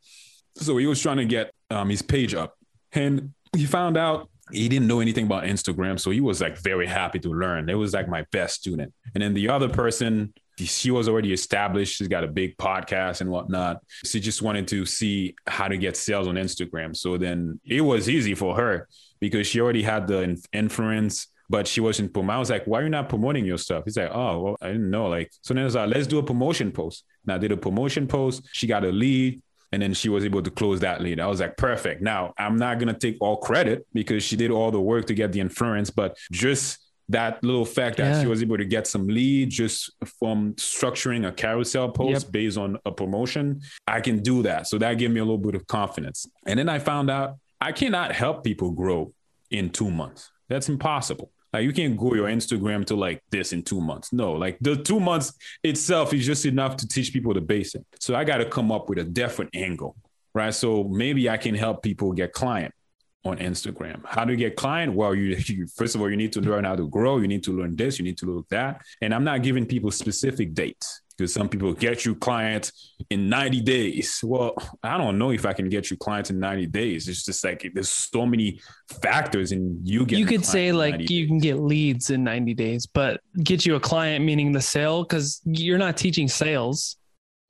so he was trying to get um, his page up, and he found out he didn't know anything about Instagram, so he was like very happy to learn. It was like my best student. And then the other person, she was already established. She's got a big podcast and whatnot. She just wanted to see how to get sales on Instagram. So then it was easy for her because she already had the in- influence, but she wasn't promoting. I was like, why are you not promoting your stuff? He's like, oh, well, I didn't know. Like, so then I was like, let's do a promotion post. And I did a promotion post. She got a lead. And then she was able to close that lead. I was like, perfect. Now I'm not gonna take all credit because she did all the work to get the influence, but just that little fact that
Yeah.
she was able to get some lead just from structuring a carousel post
Yep.
based on a promotion, I can do that. So that gave me a little bit of confidence. And then I found out I cannot help people grow in two months. That's impossible. Like you can't grow your Instagram to like this in two months. No, like the two months itself is just enough to teach people the basic. So I got to come up with a different angle, right? So maybe I can help people get client on Instagram. How do you get client? Well, you, you first of all you need to learn how to grow. You need to learn this. You need to learn that. And I'm not giving people specific dates because some people get you clients in 90 days. Well, I don't know if I can get you clients in 90 days. It's just like there's so many factors in you get
you could say like
90
you can get leads in 90 days, but get you a client, meaning the sale, because you're not teaching sales.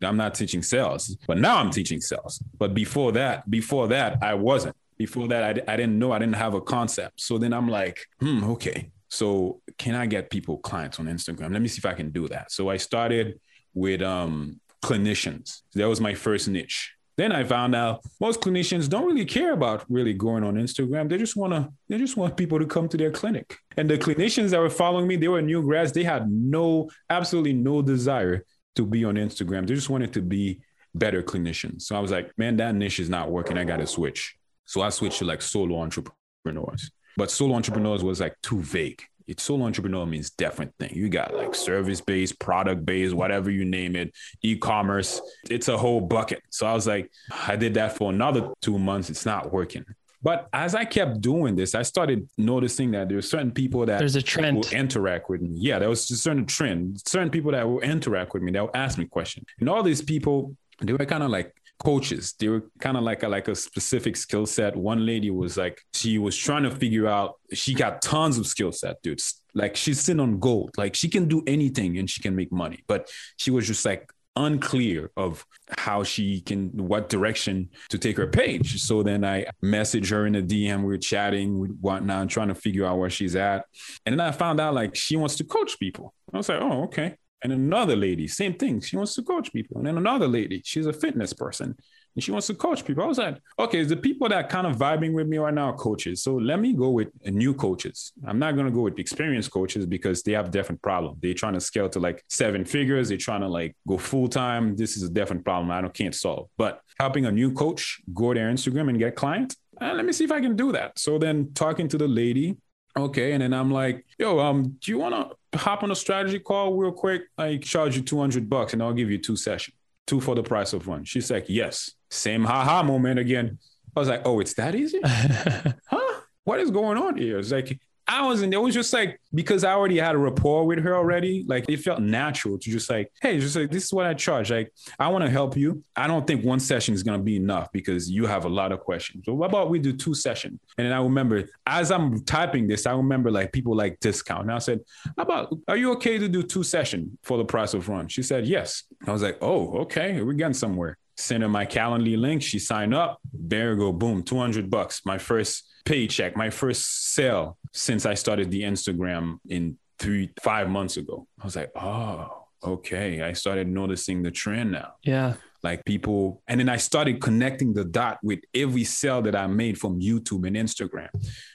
I'm not teaching sales, but now I'm teaching sales. But before that, before that, I wasn't. Before that, I, I didn't know. I didn't have a concept. So then I'm like, hmm, okay. So can I get people clients on Instagram? Let me see if I can do that. So I started with um, clinicians. That was my first niche. Then I found out most clinicians don't really care about really going on Instagram. They just want to, they just want people to come to their clinic. And the clinicians that were following me, they were new grads. They had no, absolutely no desire to be on Instagram. They just wanted to be better clinicians. So I was like, man, that niche is not working. I got to switch. So I switched to like solo entrepreneurs. But solo entrepreneurs was like too vague. It's solo entrepreneur means different thing. You got like service based, product based, whatever you name it, e-commerce. It's a whole bucket. So I was like, I did that for another two months. It's not working. But as I kept doing this, I started noticing that there were certain people that
there's a trend
will interact with me. Yeah, there was a certain trend, certain people that will interact with me, that will ask me questions. And all these people, they were kind of like coaches. They were kind of like a, like a specific skill set. One lady was like, she was trying to figure out, she got tons of skill set, dude. Like she's sitting on gold. Like she can do anything and she can make money. But she was just like unclear of how she can what direction to take her page so then i message her in a dm we we're chatting with whatnot trying to figure out where she's at and then i found out like she wants to coach people i was like oh okay and another lady same thing she wants to coach people and then another lady she's a fitness person and she wants to coach people. I was like, okay, the people that kind of vibing with me right now are coaches. So let me go with new coaches. I'm not going to go with experienced coaches because they have different problem. They're trying to scale to like seven figures. They're trying to like go full time. This is a different problem I don't can't solve. But helping a new coach go to their Instagram and get clients, uh, let me see if I can do that. So then talking to the lady, okay, and then I'm like, yo, um, do you want to hop on a strategy call real quick? I charge you 200 bucks and I'll give you two sessions two for the price of one. She's like, yes. Same haha moment again. I was like, oh, it's that easy? huh? What is going on here? It's like, I wasn't, it was just like, because I already had a rapport with her already, like it felt natural to just like, hey, just like, this is what I charge. Like, I want to help you. I don't think one session is going to be enough because you have a lot of questions. So what about we do two sessions? And then I remember as I'm typing this, I remember like people like discount. And I said, how about, are you okay to do two sessions for the price of one? She said, yes. I was like, oh, okay, we're getting somewhere. Send her my Calendly link. She signed up. There go. Boom, 200 bucks. My first paycheck, my first sale since I started the Instagram in three, five months ago. I was like, oh, okay. I started noticing the trend now.
Yeah.
Like people, and then I started connecting the dot with every sale that I made from YouTube and Instagram.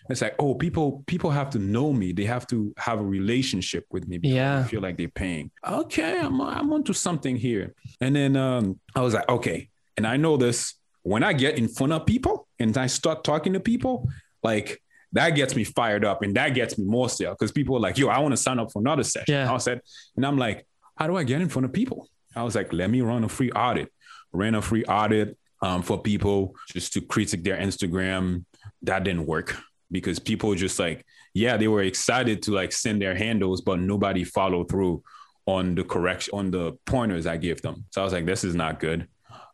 It's like, oh, people, people have to know me. They have to have a relationship with me.
Yeah.
feel like they're paying. Okay, I'm, I'm onto something here. And then um, I was like, okay. And I know this when I get in front of people and I start talking to people, like that gets me fired up and that gets me more still because people are like, yo, I want to sign up for another session.
Yeah.
I said, and I'm like, how do I get in front of people? I was like, let me run a free audit. Ran a free audit um, for people just to critique their Instagram. That didn't work because people just like, yeah, they were excited to like send their handles, but nobody followed through on the correction on the pointers I gave them. So I was like, this is not good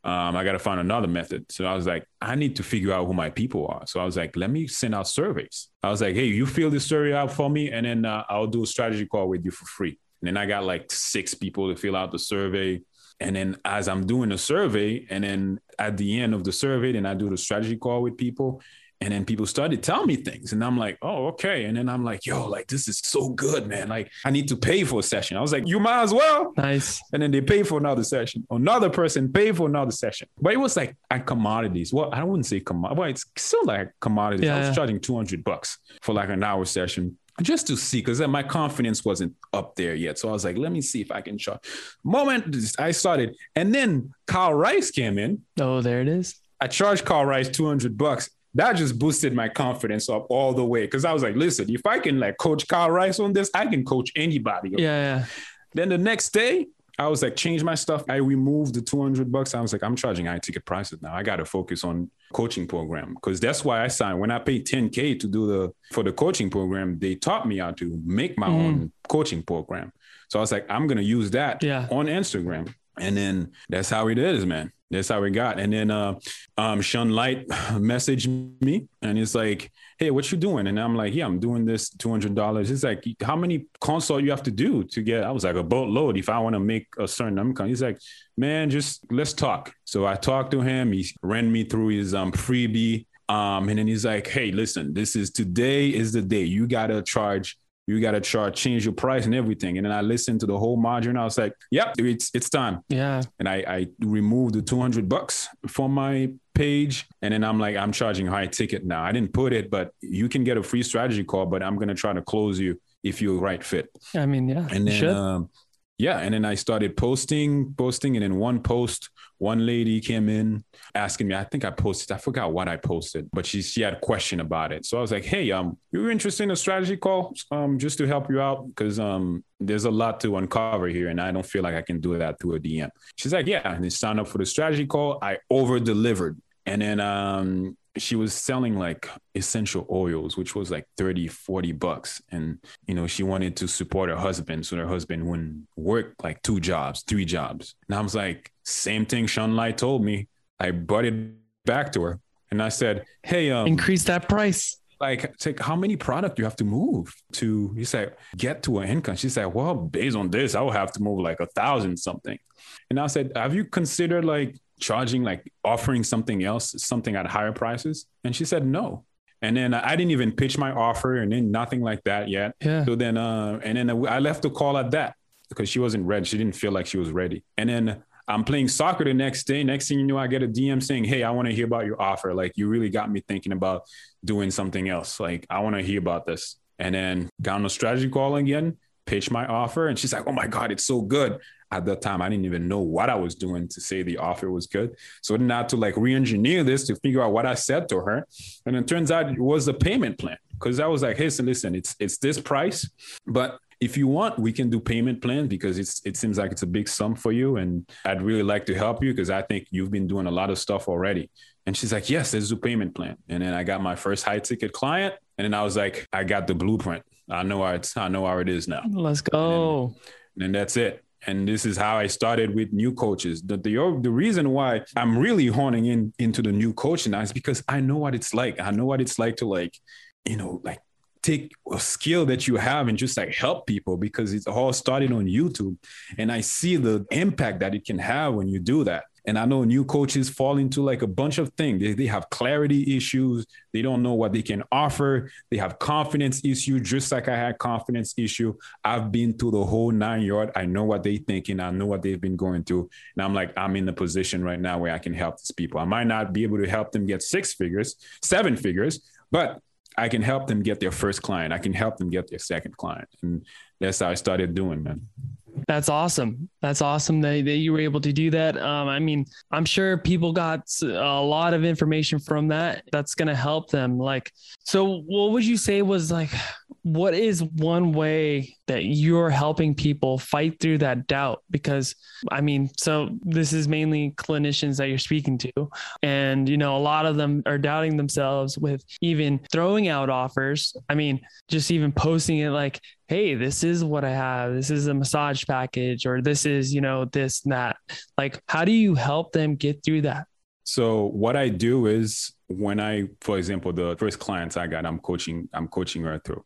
um, I got to find another method. So I was like, I need to figure out who my people are. So I was like, let me send out surveys. I was like, hey, you fill this survey out for me, and then uh, I'll do a strategy call with you for free. And then I got like six people to fill out the survey. And then as I'm doing the survey, and then at the end of the survey, then I do the strategy call with people. And then people started telling me things. And I'm like, oh, okay. And then I'm like, yo, like this is so good, man. Like I need to pay for a session. I was like, you might as well.
Nice.
And then they pay for another session. Another person pay for another session. But it was like at commodities. Well, I wouldn't say commodities. Well, it's still like commodities.
Yeah,
I was
yeah.
charging 200 bucks for like an hour session just to see because my confidence wasn't up there yet. So I was like, let me see if I can charge. Moment I started, and then Kyle Rice came in.
Oh, there it is.
I charged Kyle Rice 200 bucks. That just boosted my confidence up all the way. Cause I was like, listen, if I can like coach Kyle Rice on this, I can coach anybody.
Yeah, yeah.
Then the next day, I was like, change my stuff. I removed the 200 bucks. I was like, I'm charging high ticket prices now. I got to focus on coaching program because that's why I signed. When I paid 10K to do the, for the coaching program, they taught me how to make my
Mm.
own coaching program. So I was like, I'm going to use that
Yeah.
on Instagram. And then that's how it is, man. That's how we got. And then uh, um, Sean Light messaged me and he's like, hey, what you doing? And I'm like, yeah, I'm doing this $200. He's like, how many consult you have to do to get, I was like a boatload if I want to make a certain income. He's like, man, just let's talk. So I talked to him. He ran me through his um, freebie. Um, and then he's like, hey, listen, this is today is the day you got to charge you got to charge, change your price and everything. And then I listened to the whole module and I was like, yep, it's, it's time.
Yeah.
And I, I removed the 200 bucks from my page. And then I'm like, I'm charging high ticket now. I didn't put it, but you can get a free strategy call, but I'm going to try to close you if you're right fit.
I mean, yeah.
And then, um, yeah, and then I started posting, posting, and in one post, one lady came in asking me. I think I posted. I forgot what I posted, but she she had a question about it. So I was like, "Hey, um, you're interested in a strategy call, um, just to help you out because um, there's a lot to uncover here, and I don't feel like I can do that through a DM." She's like, "Yeah," and then signed up for the strategy call. I over delivered, and then um, she was selling like essential oils which was like 30 40 bucks. And you know she wanted to support her husband so her husband wouldn't work like two jobs three jobs. And i was like same thing sean light told me. I brought it back to her and i said hey um
increase that price.
like take how many product you have to move to? You say get to an income. She said well based on this i will have to move like a thousand something. And i said have you considered like charging like offering something else something at higher prices? And she said no. And then i didn't even pitch my offer and then nothing like that yet.
Yeah.
so then uh and then i left the call at that because she wasn't ready. She didn't feel like she was ready. And then i'm playing soccer the next day. Next thing you know i get a dm saying hey i want to hear about your offer. Like you really got me thinking about doing something else. Like i want to hear about this. And then got on a strategy call again pitch my offer and she's like oh my god it's so good at that time, I didn't even know what I was doing to say the offer was good. So then I had to like re-engineer this to figure out what I said to her. And it turns out it was the payment plan. Cause I was like, hey, so listen, it's it's this price, but if you want, we can do payment plan because it's it seems like it's a big sum for you. And I'd really like to help you because I think you've been doing a lot of stuff already. And she's like, yes, let's do payment plan. And then I got my first high ticket client. And then I was like, I got the blueprint. I know how it's I know how it is now.
Let's go.
And, then, and that's it and this is how I started with new coaches. The, the, the reason why I'm really honing in into the new coaching is because I know what it's like. I know what it's like to like, you know, like take a skill that you have and just like help people because it's all started on YouTube. And I see the impact that it can have when you do that. And I know new coaches fall into like a bunch of things. They, they have clarity issues. They don't know what they can offer. They have confidence issue, just like I had confidence issue. I've been through the whole nine yard. I know what they're thinking. I know what they've been going through. And I'm like, I'm in the position right now where I can help these people. I might not be able to help them get six figures, seven figures, but I can help them get their first client. I can help them get their second client. And that's how I started doing, man.
That's awesome. That's awesome that, that you were able to do that. Um, I mean, I'm sure people got a lot of information from that. That's going to help them. Like, so what would you say was like, what is one way that you're helping people fight through that doubt? Because I mean, so this is mainly clinicians that you're speaking to. And, you know, a lot of them are doubting themselves with even throwing out offers. I mean, just even posting it like, hey, this is what I have. This is a massage package, or this is, you know, this and that. Like, how do you help them get through that?
So what I do is when I, for example, the first clients I got, I'm coaching, I'm coaching her through.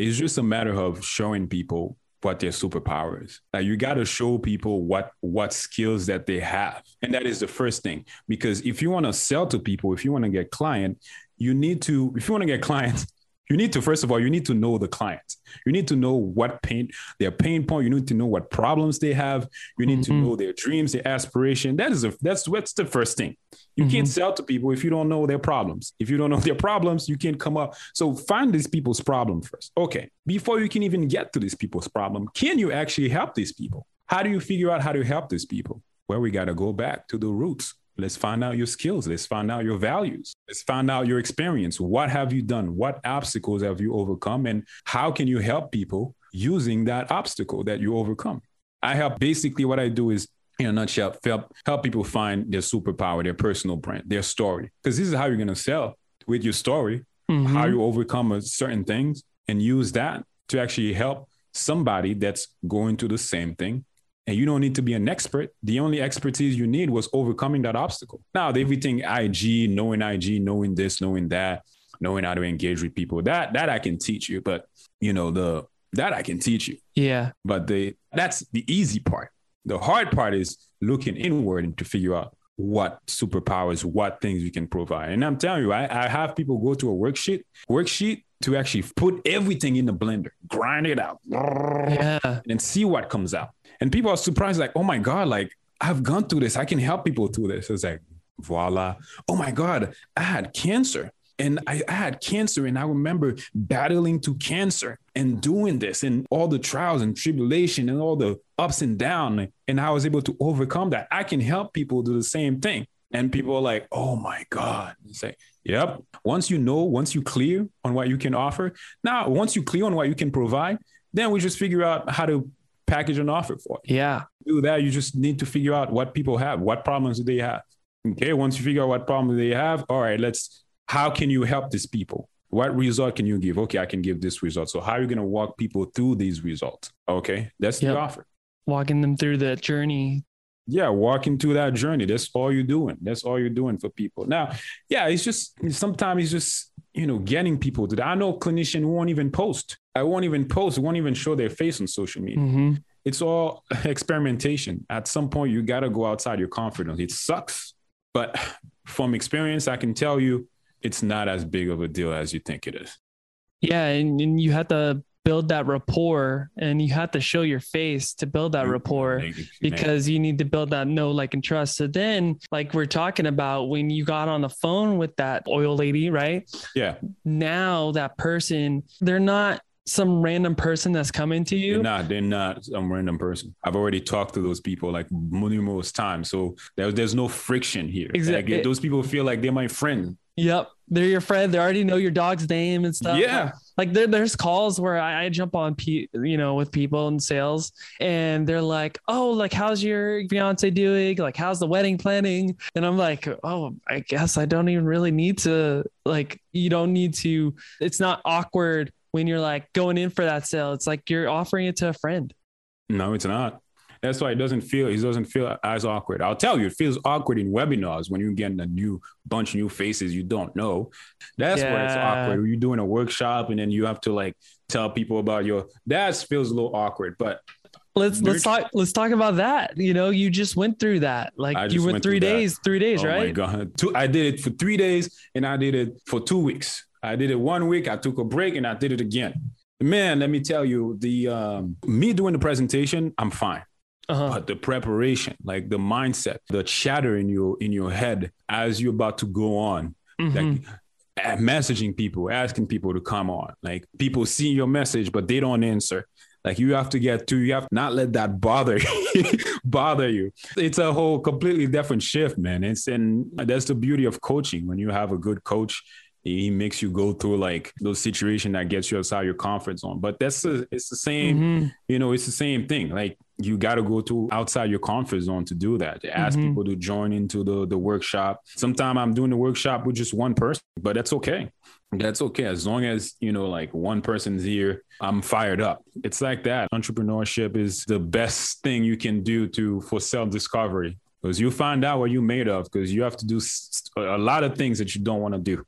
It's just a matter of showing people what their superpower is. Like you got to show people what what skills that they have, and that is the first thing. Because if you want to sell to people, if you want to get client, you need to. If you want to get clients, you need to first of all you need to know the client. you need to know what pain their pain point. You need to know what problems they have. You need mm-hmm. to know their dreams their aspiration. That is a, that's what's the first thing. You mm-hmm. can't sell to people if you don't know their problems. If you don't know their problems you can't come up. So find these people's problem first. Okay. Before you can even get to these people's problem can you actually help these people? How do you figure out how to help these people? Well we got to go back to the roots Let's find out your skills. Let's find out your values. Let's find out your experience. What have you done? What obstacles have you overcome? And how can you help people using that obstacle that you overcome? I help basically what I do is in a nutshell, help, help people find their superpower, their personal brand, their story. Because this is how you're going to sell with your story, mm-hmm. how you overcome certain things and use that to actually help somebody that's going through the same thing and you don't need to be an expert. The only expertise you need was overcoming that obstacle. Now, everything IG, knowing IG, knowing this, knowing that, knowing how to engage with people, that that I can teach you. But you know, the that I can teach you.
Yeah.
But the that's the easy part. The hard part is looking inward and to figure out what superpowers, what things we can provide. And I'm telling you, I, I have people go to a worksheet, worksheet to actually put everything in the blender, grind it out,
yeah.
and see what comes out. And people are surprised, like, oh my God, like I've gone through this. I can help people through this. It's like, voila. Oh my God, I had cancer. And I, I, had cancer, and I remember battling to cancer and doing this and all the trials and tribulation and all the ups and downs. And I was able to overcome that. I can help people do the same thing. And people are like, oh my God. Say, yep. Once you know, once you clear on what you can offer, now once you clear on what you can provide, then we just figure out how to package an offer for.
Yeah.
Do that. You just need to figure out what people have, what problems do they have. Okay. Once you figure out what problems they have, all right, let's, how can you help these people? What result can you give? Okay, I can give this result. So how are you going to walk people through these results? Okay. That's yep. the offer.
Walking them through that journey
yeah, walking through that journey. That's all you're doing. That's all you're doing for people. Now, yeah, it's just sometimes it's just, you know, getting people to that. I know clinician won't even post. I won't even post, won't even show their face on social media. Mm-hmm. It's all experimentation. At some point, you got to go outside your comfort zone. It sucks. But from experience, I can tell you it's not as big of a deal as you think it is.
Yeah. And, and you have to build that rapport and you have to show your face to build that mm-hmm. rapport because you need to build that know like and trust so then like we're talking about when you got on the phone with that oil lady right
yeah
now that person they're not some random person that's coming to you.
They're not. They're not some random person. I've already talked to those people like numerous times, so there's there's no friction here. Exactly. Like, those people feel like they're my friend.
Yep, they're your friend. They already know your dog's name and stuff.
Yeah,
like there, there's calls where I, I jump on, pe- you know, with people in sales, and they're like, "Oh, like how's your fiance doing? Like how's the wedding planning?" And I'm like, "Oh, I guess I don't even really need to. Like, you don't need to. It's not awkward when you're like going in for that sale. It's like you're offering it to a friend."
No, it's not. That's why it doesn't feel it doesn't feel as awkward. I'll tell you, it feels awkward in webinars when you're getting a new bunch of new faces you don't know. That's yeah. where it's awkward. You're doing a workshop and then you have to like tell people about your that feels a little awkward. But
let's let's talk let's talk about that. You know, you just went through that. Like you went, went three days, that. three days, oh right? Oh my
god. Two, I did it for three days and I did it for two weeks. I did it one week, I took a break and I did it again. Man, let me tell you, the um, me doing the presentation, I'm fine uh-huh. but the preparation, like the mindset, the chatter in your in your head as you're about to go on, mm-hmm. like messaging people, asking people to come on, like people see your message but they don't answer. Like you have to get to, you have to not let that bother bother you. It's a whole completely different shift, man. It's and that's the beauty of coaching. When you have a good coach, he makes you go through like those situations that gets you outside your comfort zone. But that's a, it's the same, mm-hmm. you know, it's the same thing. Like you got to go to outside your comfort zone to do that. To ask mm-hmm. people to join into the the workshop. Sometimes I'm doing the workshop with just one person, but that's okay. That's okay as long as you know, like one person's here. I'm fired up. It's like that. Entrepreneurship is the best thing you can do to for self discovery because you find out what you're made of. Because you have to do a lot of things that you don't want to do.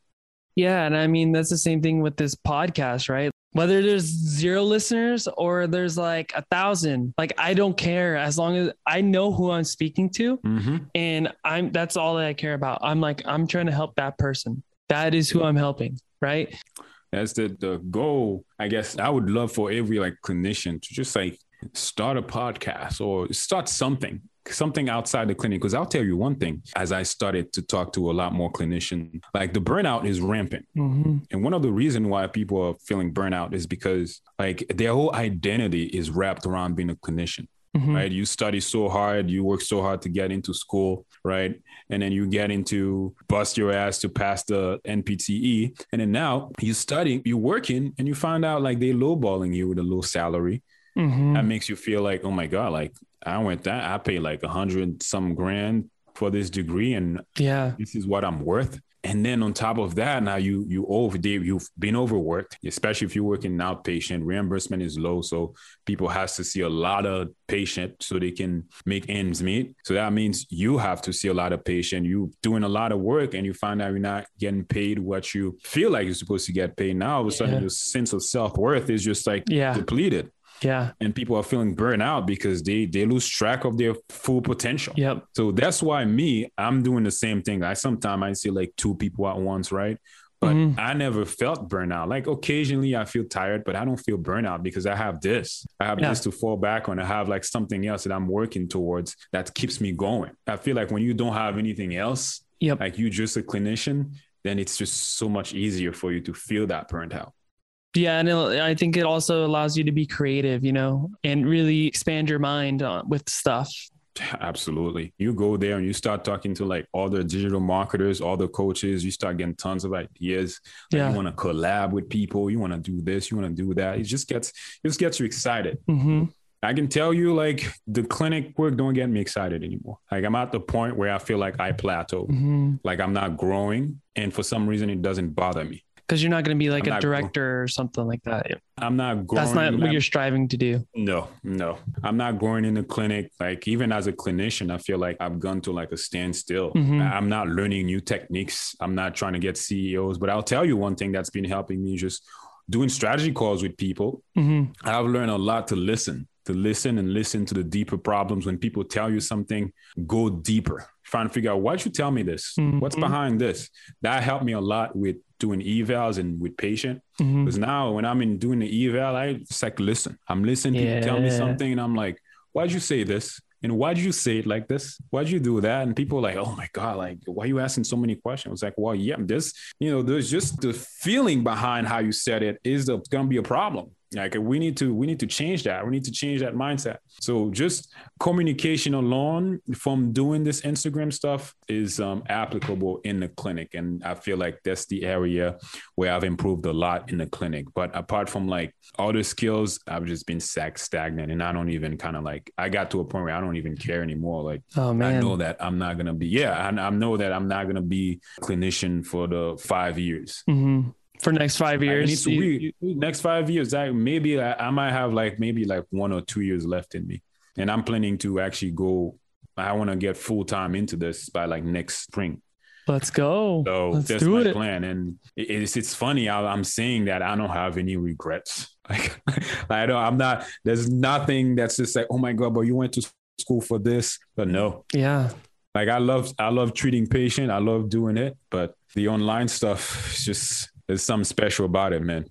Yeah. And I mean, that's the same thing with this podcast, right? Whether there's zero listeners or there's like a thousand, like I don't care as long as I know who I'm speaking to. Mm-hmm. And I'm that's all that I care about. I'm like, I'm trying to help that person. That is who I'm helping. Right.
That's the the goal. I guess I would love for every like clinician to just like start a podcast or start something something outside the clinic because i'll tell you one thing as i started to talk to a lot more clinicians like the burnout is rampant mm-hmm. and one of the reason why people are feeling burnout is because like their whole identity is wrapped around being a clinician Mm-hmm. right? You study so hard, you work so hard to get into school, right? And then you get into bust your ass to pass the NPTE. And then now you study, you're working, and you find out like they lowballing you with a low salary. Mm-hmm. That makes you feel like, oh my God, like I went that I paid like a hundred some grand for this degree, and
yeah,
this is what I'm worth. And then on top of that, now you you over you've been overworked, especially if you're working outpatient. Reimbursement is low, so people has to see a lot of patient so they can make ends meet. So that means you have to see a lot of patient. You're doing a lot of work, and you find out you're not getting paid what you feel like you're supposed to get paid. Now all of a sudden, yeah. your sense of self worth is just like yeah. depleted.
Yeah.
And people are feeling burned out because they they lose track of their full potential.
Yep.
So that's why me, I'm doing the same thing. I sometimes I see like two people at once, right? But mm-hmm. I never felt burnout. Like occasionally I feel tired, but I don't feel burnout because I have this. I have yeah. this to fall back on. I have like something else that I'm working towards that keeps me going. I feel like when you don't have anything else,
yep.
like you just a clinician, then it's just so much easier for you to feel that burnt out.
Yeah, and it, I think it also allows you to be creative, you know, and really expand your mind uh, with stuff.
Absolutely. You go there and you start talking to like all the digital marketers, all the coaches, you start getting tons of ideas. Like
Yeah.
You want to collab with people, you want to do this, you want to do that. It just gets it just gets you excited.
hmm
I can tell you like the clinic work don't get me excited anymore. Like I'm at the point where I feel like I plateau.
hmm
Like I'm not growing. And for some reason it doesn't bother me.
Because you're not going to be like
I'm
a director or something like that.
I'm not growing.
That's not what
I'm-
you're striving to do.
No, no. I'm not growing in the clinic. Like even as a clinician, I feel like I've gone to like a standstill.
Mhm.
I- I'm not learning new techniques. I'm not trying to get CEUs. But I'll tell you one thing that's been helping me just doing strategy calls with people.
hmm
I've learned a lot to listen, to listen and listen to the deeper problems. When people tell you something, go deeper. Trying to figure out why'd you tell me this? What's
Mhm.
behind this? That helped me a lot with doing evals and with patient. Because now when I'm in doing the eval, I just like listen. I'm listening. People tell me something, and I'm like, "Why'd you say this? And why'd you say it like this? Why'd you do that?" And people are like, "Oh my god, like why are you asking so many questions?" I was like, "Well, yeah, this, you know, there's just the feeling behind how you said it is the, gonna be a problem. Like we need to we need to change that. We need to change that mindset. So just communication alone from doing this Instagram stuff is um, applicable in the clinic, and I feel like that's the area where I've improved a lot in the clinic. But apart from like other skills, I've just been sack stagnant, and I don't even kind of like I got to a point where I don't even care anymore. Like
Oh
I know that I'm not gonna be yeah, and I know that I'm not gonna be clinician for the five years.
hmm For next five
I
years.
need to
you-
next five years. I maybe I, I might have like maybe like one or two years left in me, and I'm planning to actually go. I want to get full time into this by like next spring.
let's go.
So
let's
that's
do
my
it.
plan, and it- it's it's funny. I, I'm saying that I don't have any regrets. Like I don't. I'm not. There's nothing that's just like, oh my god, but you went to school for this, but no.
Yeah.
Like I love I love treating patient. I love doing it, but the online stuff is just there's something special about it, man.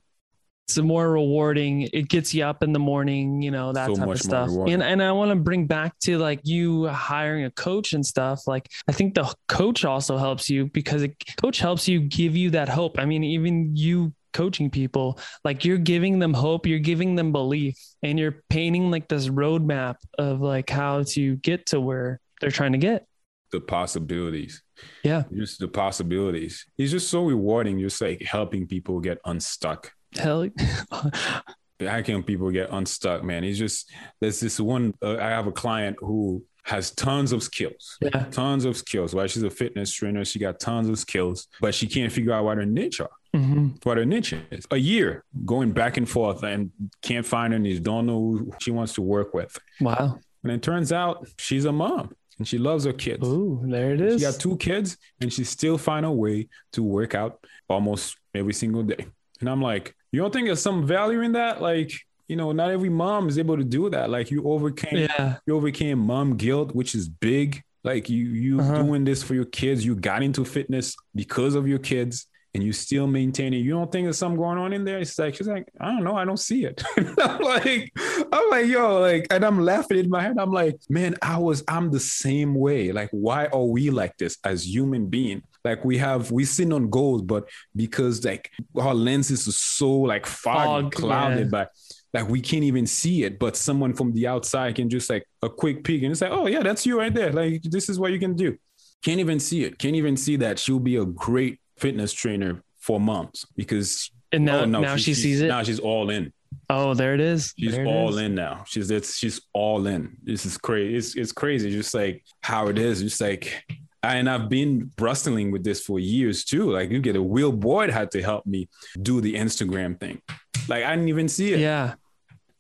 It's more rewarding. It gets you up in the morning, you know, that
So
type of stuff. And and I want to bring back to like you hiring a coach and stuff. Like I think the coach also helps you because it, coach helps you give you that hope. I mean, even you coaching people, like you're giving them hope, you're giving them belief, and you're painting like this roadmap of like how to get to where they're trying to get.
The possibilities.
Yeah.
Just the possibilities. It's just so rewarding, just like helping people get unstuck.
Hell.
How can people get unstuck, man? It's just there's this one. Uh, I have a client who has tons of skills,
yeah.
tons of skills. Right? She's a fitness trainer. She got tons of skills, but she can't figure out what her niche are.
hmm
what her niche is. A year going back and forth and can't find her niche, don't know who she wants to work with.
Wow.
And it turns out she's a mom and she loves her kids.
Ooh, there it is.
She got two kids and she still find a way to work out almost every single day. And I'm like, you don't think there's some value in that? Like, you know, not every mom is able to do that. Like you overcame
yeah.
you overcame mom guilt, which is big. Like you you
Uh-huh.
doing this for your kids. You got into fitness because of your kids, and you still maintain it. You don't think there's something going on in there? It's like she's like, I don't know, I don't see it. I'm like, I'm like, yo, like, and I'm laughing in my head. I'm like, man, I was, I'm the same way. Like, why are we like this as human being? Like we have we sitting on goals, but because like our lenses are so like foggy,
Fog,
clouded by like we can't even see it, but someone from the outside can just like a quick peek and it's like, oh yeah, that's you right there. Like this is what you can do. Can't even see it. Can't even see that she'll be a great fitness trainer for moms because
And now,
oh, no,
now she
she's-
sees it.
Now she's all in.
oh, there it is.
She's
it
all
is.
in now. She's it's she's all in. This is crazy. It's it's crazy. Just like how it is. Just like and I've been wrestling with this for years too. Like you get a Will Boyd had to help me do the Instagram thing. Like I didn't even see it.
Yeah.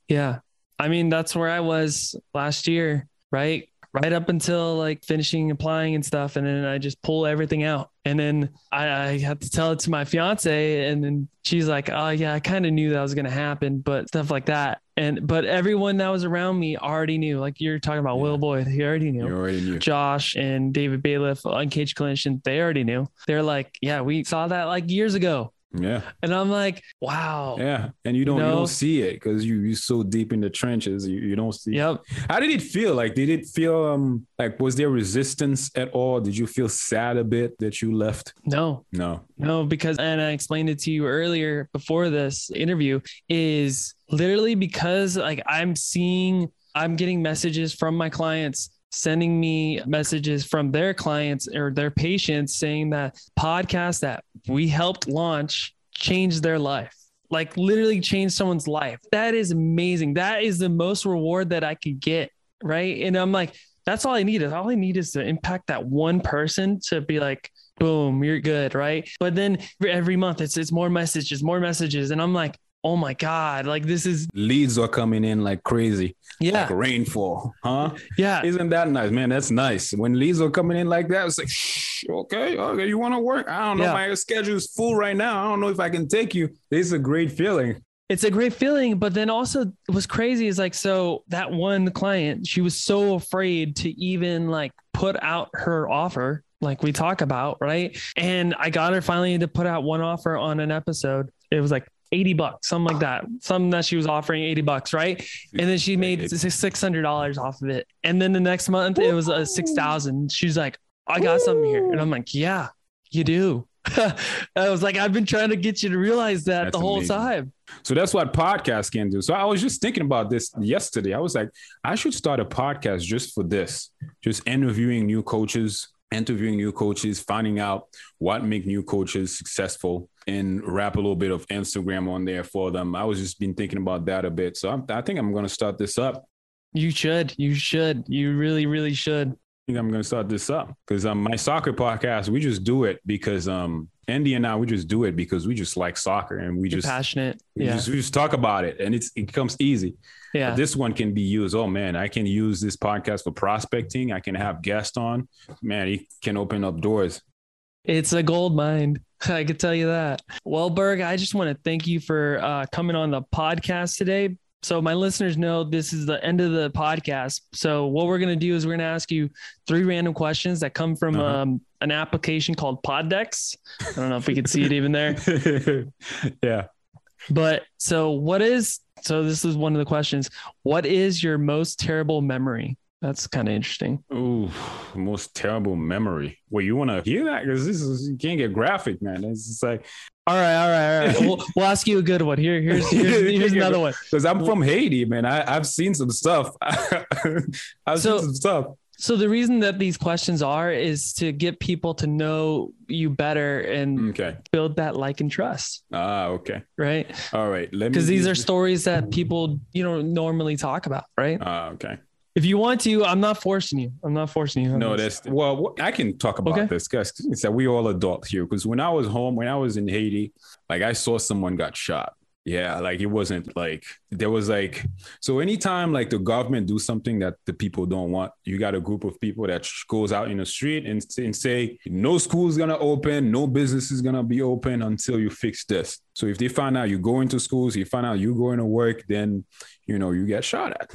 Yeah. I mean, that's where I was last year, right? Right up until like finishing applying and stuff. And then I just pull everything out. And then I, I had to tell it to my fiance. And then she's like, oh, yeah, I kind of knew that was going to happen, but stuff like that. And, but everyone that was around me already knew, like you're talking about
Yeah.
Will Boyd, he already knew.
You already knew.
Josh and David Bailiff, Uncaged Clinician, they already knew. They're like, yeah, we saw that like years ago.
Yeah.
And I'm like, wow.
Yeah. And you don't you,
know?
don't see it because you you're so deep in the trenches. You, you don't see
Yep.
How did it feel? Like did it feel um like was there resistance at all? Did you feel sad a bit that you left?
No,
No.
no, because, and I explained it to you earlier before this interview, is literally because like I'm seeing, I'm getting messages from my clients sending me messages from their clients or their patients saying that podcasts that we helped launch changed their life. Like literally changed someone's life. That is amazing. That is the most reward that I could get. Right. And I'm like, that's all I need is all I need is to impact that one person to be like, boom, you're good. Right. But then every month it's it's more messages, more messages. And I'm like, oh my God, like this is
Leads are coming in like crazy.
yeah,
Like rainfall. Huh?
yeah.
Isn't that nice, man? That's nice. When leads are coming in like that, it's like, Shh, okay, okay, you want to work? I don't know.
Yeah.
My schedule is full right now. I don't know if I can take you. It's a great feeling.
it's a great feeling but then also what's crazy is like so that one client she was so afraid to even like put out her offer like we talk about right and i got her finally to put out one offer on an episode it was like 80 bucks something like that. Something that she was offering 80 bucks right? And then she made $600 off of it. And then the next month it was a 6000 she's like i got something here. And i'm like yeah you do. I was like i've been trying to get you to realize that
That's
the whole
amazing.
time.
So that's what podcasts can do. So I was just thinking about this yesterday. I was like, I should start a podcast just for this, just interviewing new coaches, interviewing new coaches, finding out what make new coaches successful, and wrap a little bit of Instagram on there for them. I was just been thinking about that a bit. So I'm, I think I'm going to start this up.
You should. You should. You really, really should.
I think I'm going to start this up because um, my soccer podcast, we just do it because um, Andy and I, we just do it because we just like soccer and we
You're
just,
passionate.
we
Yeah.
just we just talk about it and it's it comes easy.
yeah.
But this one can be used. Oh man, I can use this podcast for prospecting. I can have guests on. Man, it can open up doors.
It's a gold mine. I could tell you that. Well, Berg, I just want to thank you for uh, coming on the podcast today. So my listeners know this is the end of the podcast. So what we're going to do is we're going to ask you three random questions that come from
Uh-huh.
um, an application called Poddex. I don't know if we can see it even there.
yeah.
But so what is so this is one of the questions. What is your most terrible memory? That's kind of interesting.
Ooh, most terrible memory. Well, you want to hear that? Because this is you can't get graphic, man. It's just like
All right, all right, all right. We'll, we'll ask you a good one. Here, here's here's, here's another one.
because I'm from Haiti, man. I, I've seen some stuff. I've
So-
seen some stuff.
So the reason that these questions are is to get people to know you better and
Okay.
build that like and trust,
Ah, okay.
right?
All right. Let me.
Because these are stories that people you know normally talk about, right?
Ah, okay.
If you want to, I'm not forcing you. I'm not forcing you.
No, that's well. I can talk about
Okay.
this because it's that we all adults here. Because when I was home, when I was in Haiti, like I saw someone got shot. Yeah, like it wasn't like there was like so anytime like the government do something that the people don't want, you got a group of people that goes out in the street and, and say no school's gonna open, no business is gonna be open until you fix this. So if they find out you go into schools, you find out you going to work, then you know you get shot at.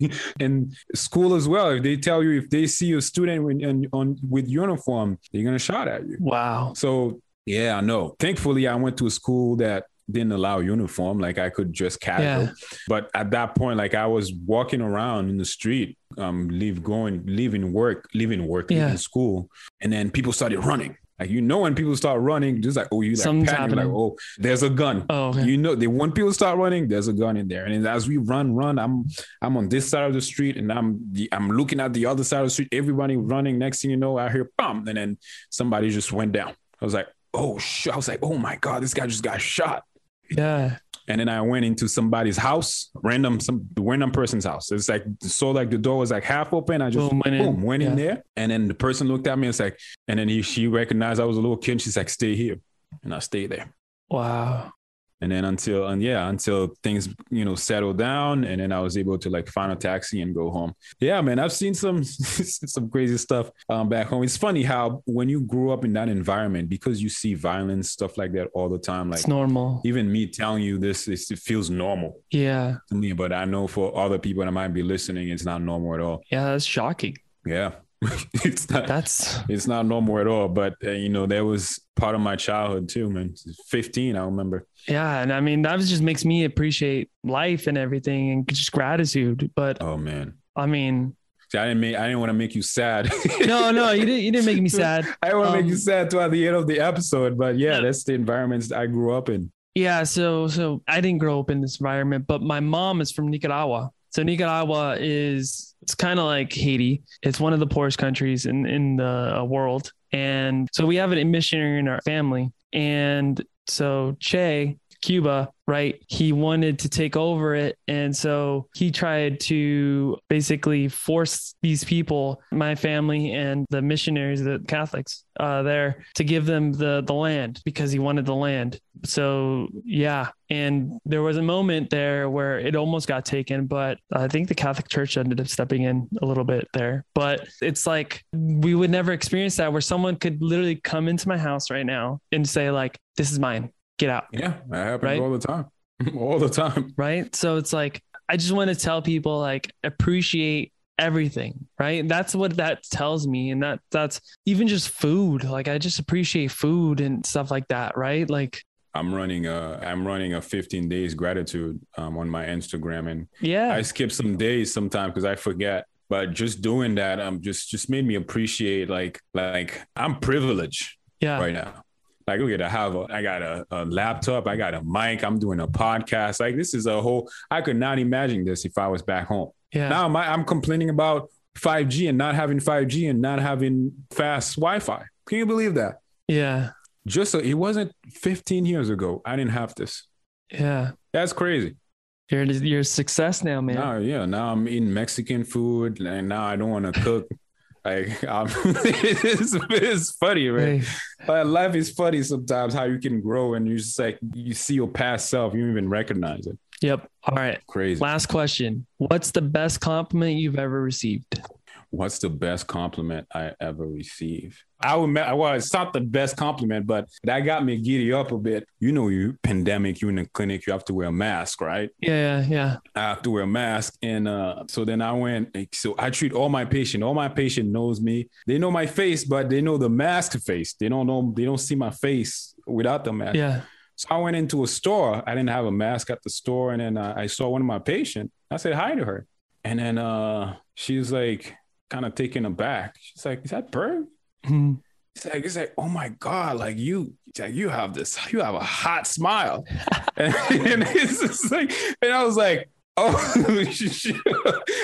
and school as well, if they tell you if they see a student with, on, on with uniform, they're gonna shot at you.
Wow.
So yeah, I know. Thankfully, I went to a school that didn't allow uniform. Like I could dress casual.
Yeah.
But at that point, like I was walking around in the street, um, leave going, leaving work, leaving work,
Yeah.
leaving school, and then people started running. Like you know, when people start running, just like oh, you like like oh, there's a gun.
Oh, okay.
You know, they when people start running, there's a gun in there. And as we run, run, I'm I'm on this side of the street, and I'm the, I'm looking at the other side of the street. Everybody running. Next thing you know, I hear bam, and then somebody just went down. I was like, oh shit. I was like, oh my god, this guy just got shot.
yeah.
And then I went into somebody's house, random some random person's house. It's like so like the door was like half open. I just
Boom,
boom
went
went
in.
in, there, and then the person looked at me and it's like, and then he she recognized I was a little kid. She's like, stay here, and I stayed there.
Wow.
And then until and yeah, until things you know settled down, and then I was able to like find a taxi and go home. Yeah, man, I've seen some some crazy stuff um, back home. It's funny how when you grew up in that environment, because you see violence stuff like that all the time, like
it's normal.
even me telling you this, it's, it feels normal
Yeah.
to me. But I know for other people that might be listening, it's not normal at all.
Yeah. That's shocking.
Yeah. it's not
That's
it's not normal at all. But uh, you know, that was part of my childhood too, man. 15, I remember.
yeah, and I mean that was just makes me appreciate life and everything and just gratitude. But
Oh man.
I mean,
See, I didn't make I didn't want to make you sad.
no, no, you didn't. You didn't make me sad.
I want to make you
Um,
sad toward the end of the episode, but yeah,
Yeah.
that's the environments I grew up in.
Yeah, so so I didn't grow up in this environment, but my mom is from Nicaragua. So Nicaragua is it's kind of like Haiti. It's one of the poorest countries in in the uh, world, and so we have an missionary in our family. And so Che, Cuba, right? He wanted to take over it, and so he tried to basically force these people, my family and the missionaries, the Catholics, uh, there to give them the the land because he wanted the land. So yeah. And there was a moment there where it almost got taken but i think the catholic church ended up stepping in a little bit there. But it's like we would never experience that where someone could literally come into my house right now and say like this is mine get out
Yeah, that happens
Right?
all the time. all the time.
right so it's like i just want to tell people like appreciate everything right that's what that tells me and that that's even just food like i just appreciate food and stuff like that right like
I'm running a I'm running a 15 days gratitude um, on my Instagram, and
yeah
I skip some days sometimes because I forget. But just doing that, um, just just made me appreciate like like I'm privileged
yeah
right now. Like look at I have a I got a, a laptop, I got a mic, I'm doing a podcast. Like this is a whole I could not imagine this if I was back home.
yeah
Now I'm, I'm complaining about 5G and not having 5G and not having fast Wi-Fi. Can you believe that?
yeah
Just so it wasn't 15 years ago. I didn't have this.
yeah
That's crazy.
you're you're a success now man
Now, yeah, now I'm eating Mexican food, and now I don't want to cook. Like, I'm, um, it's, it's funny, right?
Hey,
But life is funny sometimes how you can grow and you just like you see your past self, you don't even recognize it.
yep all right
Crazy.
last question what's the best compliment you've ever received
What's the best compliment I ever received? I would, well, it's not the best compliment, but that got me giddy up a bit. You know, you pandemic, you in the clinic, you have to wear a mask, right?
yeah yeah yeah
I have to wear a mask. And uh, so then I went, so I treat all my patient. All my patient knows me. They know my face, but they know the mask face. They don't know, they don't see my face without the mask.
yeah
So I went into a store. I didn't have a mask at the store. And then uh, I saw one of my patient. I said hi to her. And then uh, she was like kind of taken aback. She's like, is that Berg?
Mhm.
It's like, it's like, oh my God, like you, like you have this, you have a hot smile. and, and it's just like, and I was like, oh,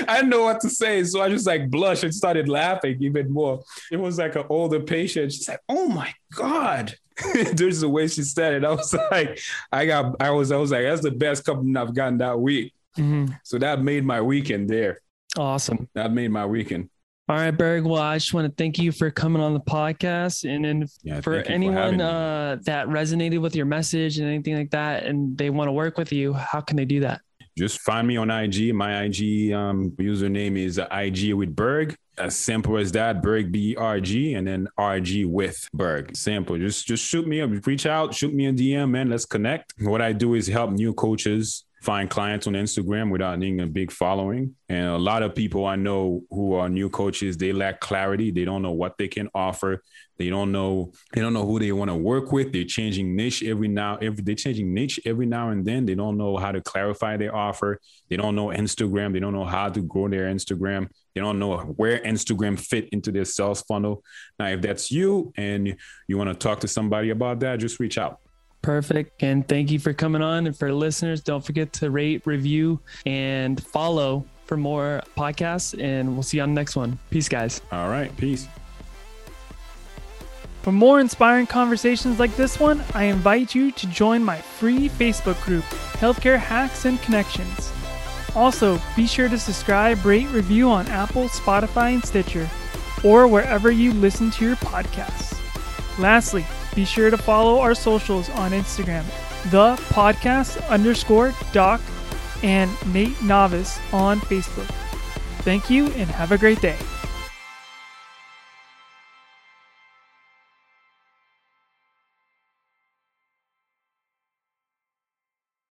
I didn't know what to say. So I just like blushed and started laughing even more. It was like an older patient. She's like, oh my God. There's the way she said it. I was like, I got, I was, I was like, that's the best compliment I've gotten that week.
Mhm.
So that made my weekend there.
awesome
That made my weekend.
All right berg well i just want to thank you for coming on the podcast and then
Yeah.
for anyone
me.
uh, that resonated with your message and anything like that and they want to work with you how can they do that
just find me on IG. My IG um, username is IG with Berg. As simple as that, Berg B R G, and then RG with Berg. Simple. Just just shoot me up, reach out, shoot me a DM, man. Let's connect. What I do is help new coaches find clients on Instagram without needing a big following. And a lot of people I know who are new coaches, they lack clarity. They don't know what they can offer. They don't know they don't know who they want to work with. They're changing niche every now every they're changing niche every now and then. They don't know how to clarify their offer. They don't know Instagram. They don't know how to grow their Instagram. They don't know where Instagram fit into their sales funnel. Now, if that's you and you want to talk to somebody about that, just reach out.
Perfect. And thank you for coming on. And for listeners, don't forget to rate, review, and follow for more podcasts. And we'll see you on the next one. Peace, guys.
All right, peace.
For more inspiring conversations like this one, I invite you to join my free Facebook group, Healthcare Hacks and Connections. Also, be sure to subscribe, rate, review on Apple, Spotify, and Stitcher, or wherever you listen to your podcasts. Lastly, be sure to follow our socials on Instagram, the podcast underscore doc and Nate Novice on Facebook. Thank you and have a great day.